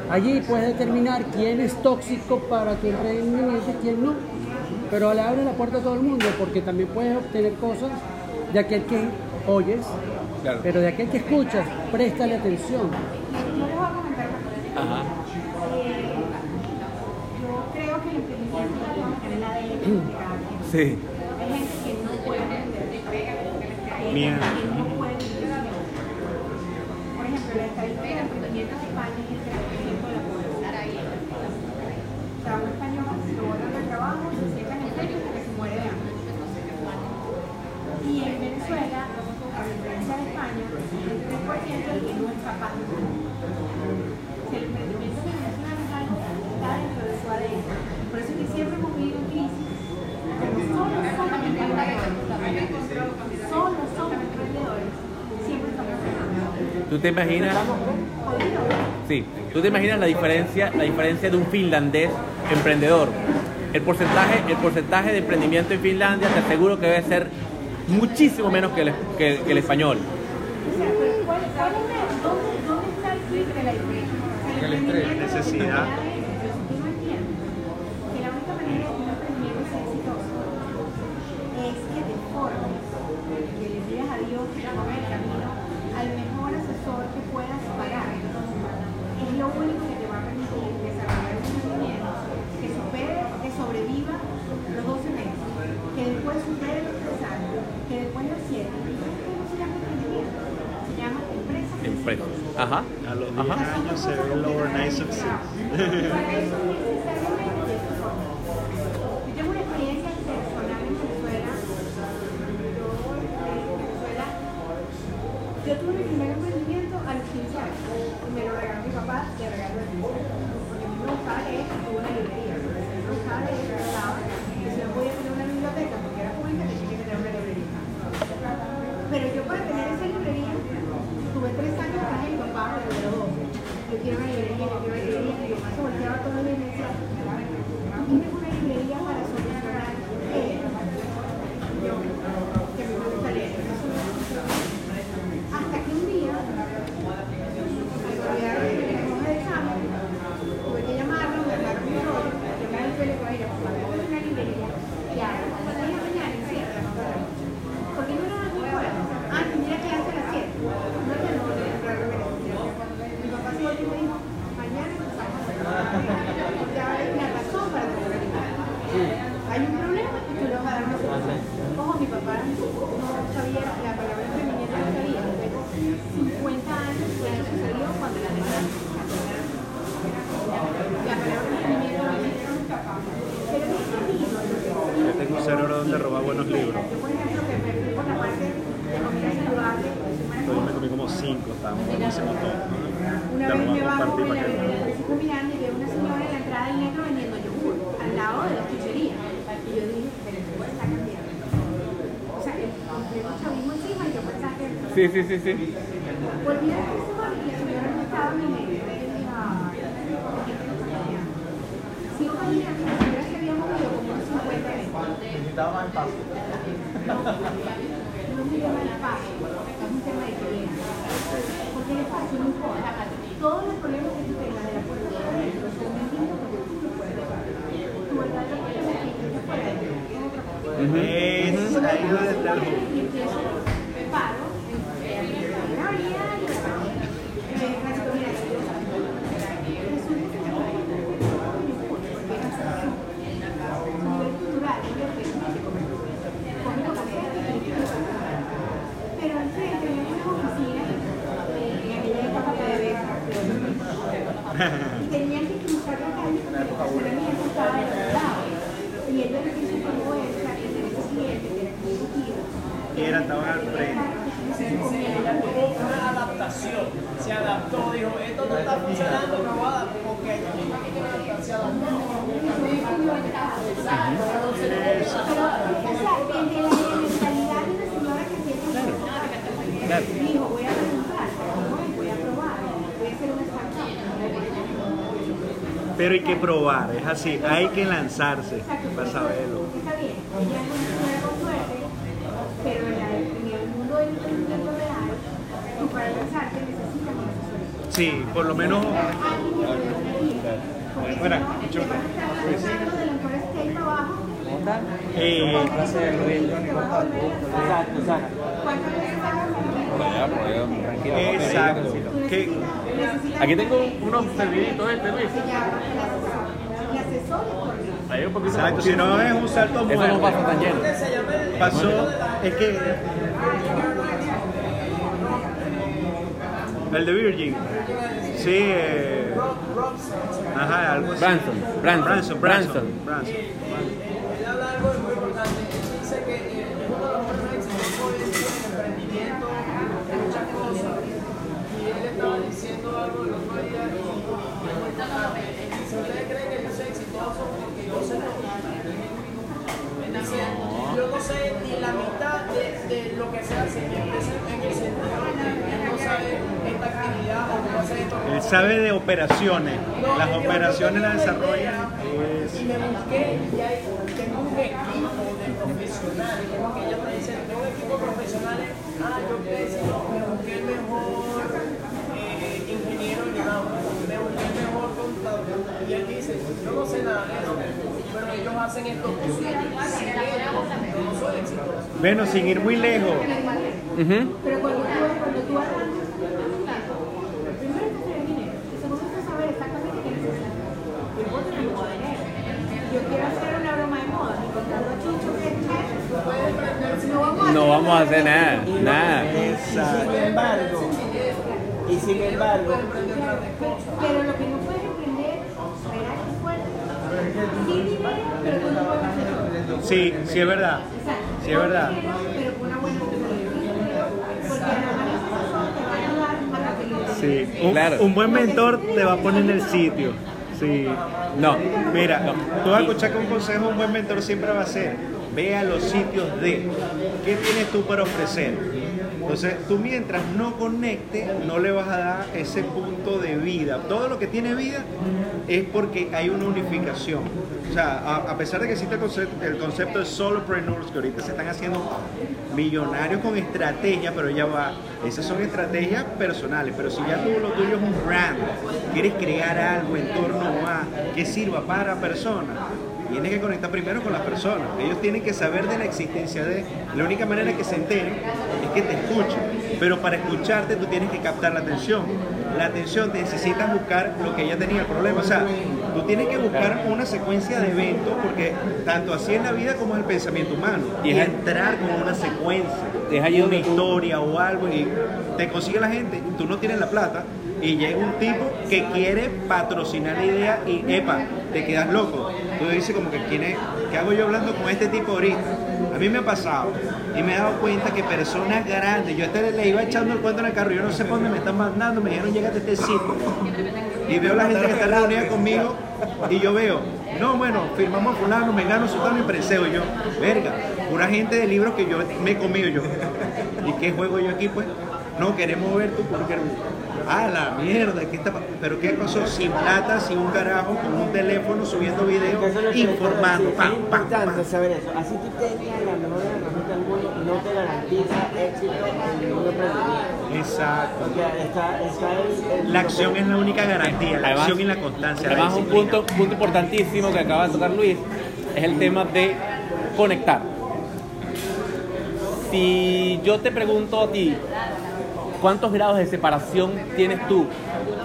allí puedes determinar quién es tóxico para tu emprendimiento y quién no. Pero le abre la puerta a todo el mundo porque también puedes obtener cosas de aquel que oyes, Claro. pero de aquel que escuchas, préstale atención. Ajá. Eh, yo creo que el emprendimiento de alguna manera es la ADN de cada quien. Sí. Hay gente que no puede vender, hay Mierda. gente que no puede vender. Por ejemplo, la estadística del emprendimiento en España es el 3% de la población. O sea, un español lo botan del trabajo, se sienta en el techo hasta que se muere de hambre. Y en Venezuela, a diferencia de España, el 3% es el que no es capaz vender. Si el emprendimiento venezolano es algo que está dentro de su ADN. Por eso es que siempre hemos vivido en crisis. Como solo somos emprendedores, solo somos emprendedores, siempre estamos ganando. ¿Tú te imaginas? Jodido. Sí. ¿Tú te imaginas la diferencia, la diferencia de un finlandés emprendedor? El porcentaje, el porcentaje de emprendimiento en Finlandia te aseguro que debe ser muchísimo menos que el, que- que el español. O sea, pero ¿cuál, cuál es el, dónde, ¿dónde está el clic de la estrés, necesidad. Tú no entiendes que la única manera de que un emprendimiento sea exitoso es que te formes, que le pidas a Dios que te ponga en el camino al mejor asesor que puedas pagar. Es lo único que te va a permitir desarrollar un emprendimiento que supere, que sobreviva los 12 meses, que después supere los 3 años, que después los 7. Esto no se llama emprendimiento, se llama empresa. Empresa. Ajá. A los 10 Ajá. años se ve el overnight success. Para eso necesariamente tienes que formarte. Yo tengo una experiencia personal en Venezuela. Yo en Venezuela, yo tuve mi primer emprendimiento a los 15 años y me lo regaló mi papá de regalo de 15 años. Porque a mí me gustaba leer y tuve una librería. A mí me gustaba leer, me gustaba. Y si no podía tener una biblioteca porque era pública, tenía que tener una librería. Pero yo para tener esa librería, tuve tres años atrás de mi papá, me lo dio dos. Yo quiero una librería, yo quiero una librería. Y mi mamá se volteaba todos los días y me decía, tú tienes una librería para solucionar qué? Yo, que a mí me gusta leer. Hasta que un día, al olvidar de mi hoja de examen, tuve que llamarlo, me mandaron un rollo, yo me di el pelo y dije, papá, tengo un cerebro donde robar buenos libros. Yo, por ejemplo, que me fui por la parte de comida saludable, Yo me comí como cinco, estábamos buenísimos todos. Una Te vez lo voy me a bajo compartir por la para que avenida Francisco Miranda y veo una señora en la entrada del metro vendiendo yogur al lado de la chuchería. Y yo dije, pero el yogur está cambiando. O sea, el completo chavismo encima y yo pensaba que... Sí, sí, sí, sí. Volví a la señora y la señora no estaba en mi mente. Y yo dije, ah, ¿por qué no está cambiando? Sigo caminando y la señora se había movido como unos 50 veces. Necesitaba más espacio. No de de. Porque el espacio no importa. Todos los problemas que tú tengas de la puerta para adentro son distintos porque tú puedes. Tu verdadero problema es que fuera de otra cosa. Es ahí donde está el jugo. Y empiezo, me paro, en la avenida y me paro. Y me dice, Francisco, mira, yo quiero saber. Resulta que me voy a porque es así. A nivel cultural, es lo que es conmigo café y pero al frente había unas oficinas eh, en aquella época de beca y tenían que cruzar la calle porque el estacionamiento estaba del otro lado y él lo que hizo fue moverse a la derecha siguiente que era consecutivo Y era, estaban al frente. Ella tuvo una adaptación, se adaptó, dijo, esto no está funcionando, me voy a adaptar, porque ella misma que tiene que adaptarse, se adaptó. o sea, entre la mentalidad de una señora que tiene Claro. dijo voy a preguntar, voy a probar, voy a hacer una startup Pero hay que probar, es así, hay que lanzarse Exacto, para saberlo. Está bien, ella es una señora con suerte, pero en, la- en el mundo del emprendimiento real, tú para lanzarte necesitas una asesoría. Sí, por lo menos. Bueno, Eh. Exacto, exacto. ¿Cuántas veces vas a volver a Por allá, por allá, tranquilo. exacto. Aquí tengo unos serviditos este, Luis. Ahí un poquito exacto, si no es un salto Eso no pasa tan lleno. Pasó, es que. El de Virgin. Sí, eh, ajá, algo así. Branson, Branson, Branson, Branson, Branson. Branson. Él habla algo muy importante. Él dice que eh, uno de los problemas exitosos es el emprendimiento, muchas cosas. Y él estaba diciendo algo el otro día y me muy importante. Si ustedes creen que yo soy exitoso, porque yo sé no. Él dice, yo no sé ni la mitad de, de lo que se hace en empresa en el que él no sabe esta actividad o cómo hacer esto. Él sabe de operaciones. No, Las operaciones las desarrolla. Y me busqué y hay, tengo un equipo de profesionales, como que ella me dice, tengo un equipo de profesionales, ah, yo sé, me busqué el mejor eh, ingeniero en audio, me busqué el mejor contador. Y él dice, yo no sé nada de eso, pero ellos hacen esto posible. Sin ellos, yo no soy exitoso. Bueno, sin ir muy lejos. Pero cuando tú, cuando tú arrancas un plato, primero es tener dinero, y segundo es saber exactamente qué necesitas. Yo quiero hacer una broma de moda, y contrato a Chucho que es chef, no vamos a No vamos a hacer nada, nada. y sin embargo, y sin embargo, Pero lo que no puedes emprender, esperar es fuerte. Sin dinero, pero con un buen asesor. Sí, sí es verdad. Sí, es verdad. Sí, un, Claro. un buen mentor te va a poner en el sitio. Sí. No. Mira, tú vas a escuchar que un consejo, un buen mentor siempre va a ser, ve a los sitios de, ¿qué tienes tú para ofrecer? Entonces, tú mientras no conectes, no le vas a dar ese punto de vida. Todo lo que tiene vida es porque hay una unificación. O sea, a, pesar de que existe el concepto, el concepto de solopreneurs, que ahorita se están haciendo millonarios con estrategia, pero ya va, esas son estrategias personales. Pero si ya tú lo tuyo es un brand, quieres crear algo en torno a que sirva para personas, tienes que conectar primero con las personas. Ellos tienen que saber de la existencia de. La única manera que se enteren que te escuchen. Pero para escucharte tú tienes que captar la atención. La atención necesitas buscar lo que ella tenía el problema. O sea, tú tienes que buscar una secuencia de eventos porque tanto así es la vida como es el pensamiento humano. Y Y es- entrar con una secuencia, Es una tú- historia o algo y te consigue la gente, tú no tienes la plata y llega un tipo que quiere patrocinar la idea y epa, te quedas loco. tú dices como que ¿quién es? ¿qué hago yo hablando con este tipo ahorita? A mí me ha pasado y me he dado cuenta que personas grandes, yo a este le iba echando el cuento en el carro, yo no sé por dónde me están mandando, me dijeron llegate a este sitio. Y veo la gente que está reunida conmigo y yo veo, no, bueno, firmamos a fulano, me gano sultano y preseo y yo, verga, una gente de libros que yo me he comido yo. ¿Y qué juego yo aquí pues? No, queremos ver tu currículum. Ah, la mierda, ¿qué está ¿pero qué pasó? Sin plata, sin un carajo, con un teléfono, subiendo videos, informando, pam, pam, importante pam. saber eso. Así tú tengas la mejor herramienta del mundo, no te garantiza éxito en ningún emprendimiento. Exacto. Porque está, está el, el- La acción es la única garantía, la Además- acción y la constancia. la Además, un punto, punto importantísimo que acaba de tocar Luis es el tema de conectar. Si yo te pregunto a ti, ¿cuántos grados de separación tienes tú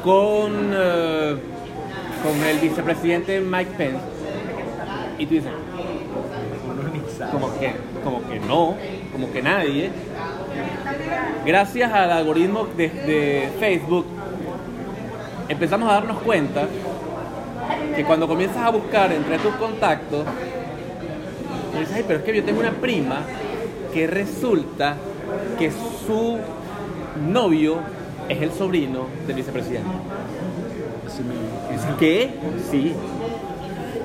con, eh, con el vicepresidente Mike Pence? Y tú dices, como que, como que no, como que nadie. Gracias al algoritmo de, de Facebook, empezamos a darnos cuenta que cuando comienzas a buscar entre tus contactos, dices, "Ay, pero es que yo tengo una prima que resulta que su novio es el sobrino del vicepresidente. ¿Qué? Sí.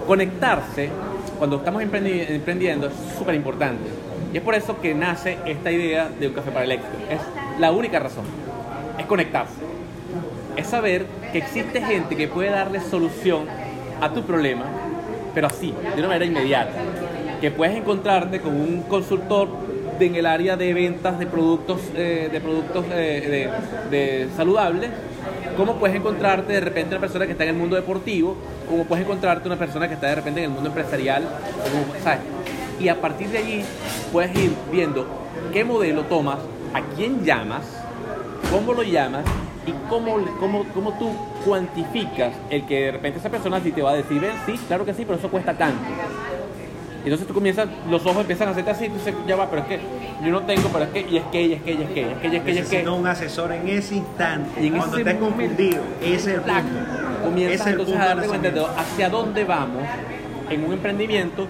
Conectarse cuando estamos emprendi- emprendiendo es súper importante. Y es por eso que nace esta idea de un café para el éxito. Es la única razón. Es conectarse. Es saber que existe gente que puede darle solución a tu problema, pero así, de una manera inmediata. Que puedes encontrarte con un consultor en el área de ventas de productos, eh, de productos eh, de, saludables, como puedes encontrarte de repente una persona que está en el mundo deportivo, como puedes encontrarte una persona que está de repente en el mundo empresarial. Y a partir de allí puedes ir viendo qué modelo tomas, a quién llamas, cómo lo llamas y cómo, cómo, cómo tú cuantificas el que de repente esa persona sí te va a decir, ven, sí, claro que sí, pero eso cuesta tanto. Entonces tú comienzas, los ojos empiezan a hacerte así, tú dices, ya va, pero es que yo no tengo, pero es que, y es que, y es que, y es que, y es que, y es que, y es que. Necesito un asesor en ese instante. Y en cuando estés confundido, ese es el punto. Comienzas entonces a darte cuenta de hacia dónde vamos en un emprendimiento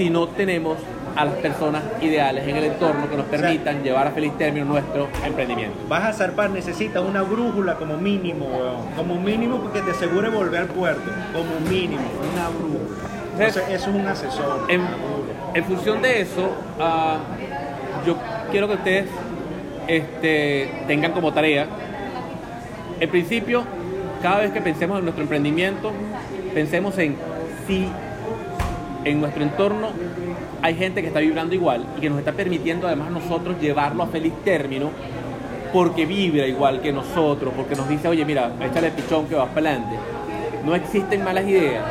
si no tenemos a las personas ideales en el entorno que nos permitan llevar a feliz término nuestro emprendimiento. Vas a zarpar, necesitas una brújula como mínimo, weón. Como mínimo porque te asegure volver al puerto. Como mínimo, una brújula. Entonces, eso es un asesor. En función de eso, ah, yo quiero que ustedes este, tengan como tarea, en principio, cada vez que pensemos en nuestro emprendimiento, pensemos en si en nuestro entorno hay gente que está vibrando igual y que nos está permitiendo además a nosotros llevarlo a feliz término porque vibra igual que nosotros, porque nos dice, oye, mira, échale pichón que vas para adelante. No existen malas ideas,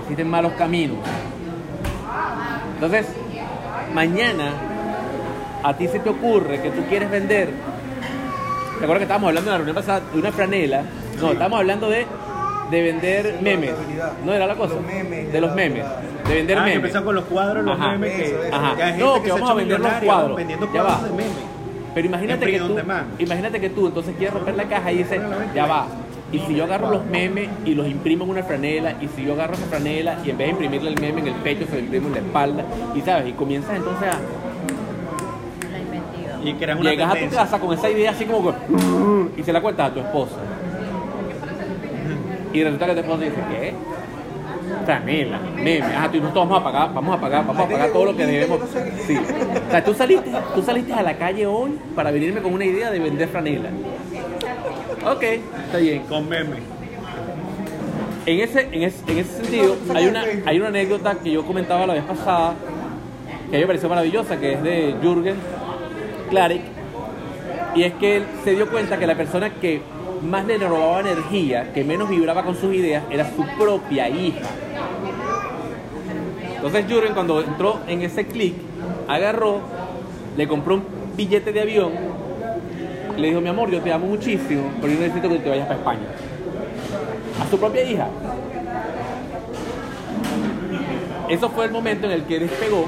existen malos caminos. Entonces, mañana a ti se te ocurre que tú quieres vender. ¿Te acuerdas que estábamos hablando en la reunión pasada de una franela? No, estábamos hablando de, de vender memes. ¿No era la cosa? Los memes, De los memes. De vender Ah, memes. empezó con los cuadros, los Ajá. memes. Eso, que, eso. Ajá. que hay gente No, que, vamos a vender los cuadros. Vendiendo Ya va. de memes. Pero imagínate que, tú, imagínate que tú entonces quieres romper la caja y dices, ya va. Y si yo agarro los memes y los imprimo en una franela, y si yo agarro esa franela y en vez de imprimirle el meme en el pecho, se lo imprimo en la espalda, y sabes, y comienzas entonces a. Y creas una Llegas a tu casa con esa idea así como que. Y se la cuentas a tu esposa. Y resulta que tu esposa dice, ¿qué? Franela, meme, ah, tú y nosotros vamos a pagar, vamos a pagar, vamos a pagar todo lo que debemos. Sí. O sea, tú saliste, tú saliste a la calle hoy para venirme con una idea de vender franela. Ok, está bien. Con memes. En ese, en ese, en ese sentido, hay una, hay una anécdota que yo comentaba la vez pasada, que a mí me pareció maravillosa, que es de Jürgen Klarik, y es que él se dio cuenta que la persona que más le robaba energía, que menos vibraba con sus ideas, era su propia hija. Entonces Jürgen cuando entró en ese clic, agarró, le compró un billete de avión, le dijo, mi amor, yo te amo muchísimo, pero yo necesito que te vayas para España a su propia hija. Eso fue el momento en el que despegó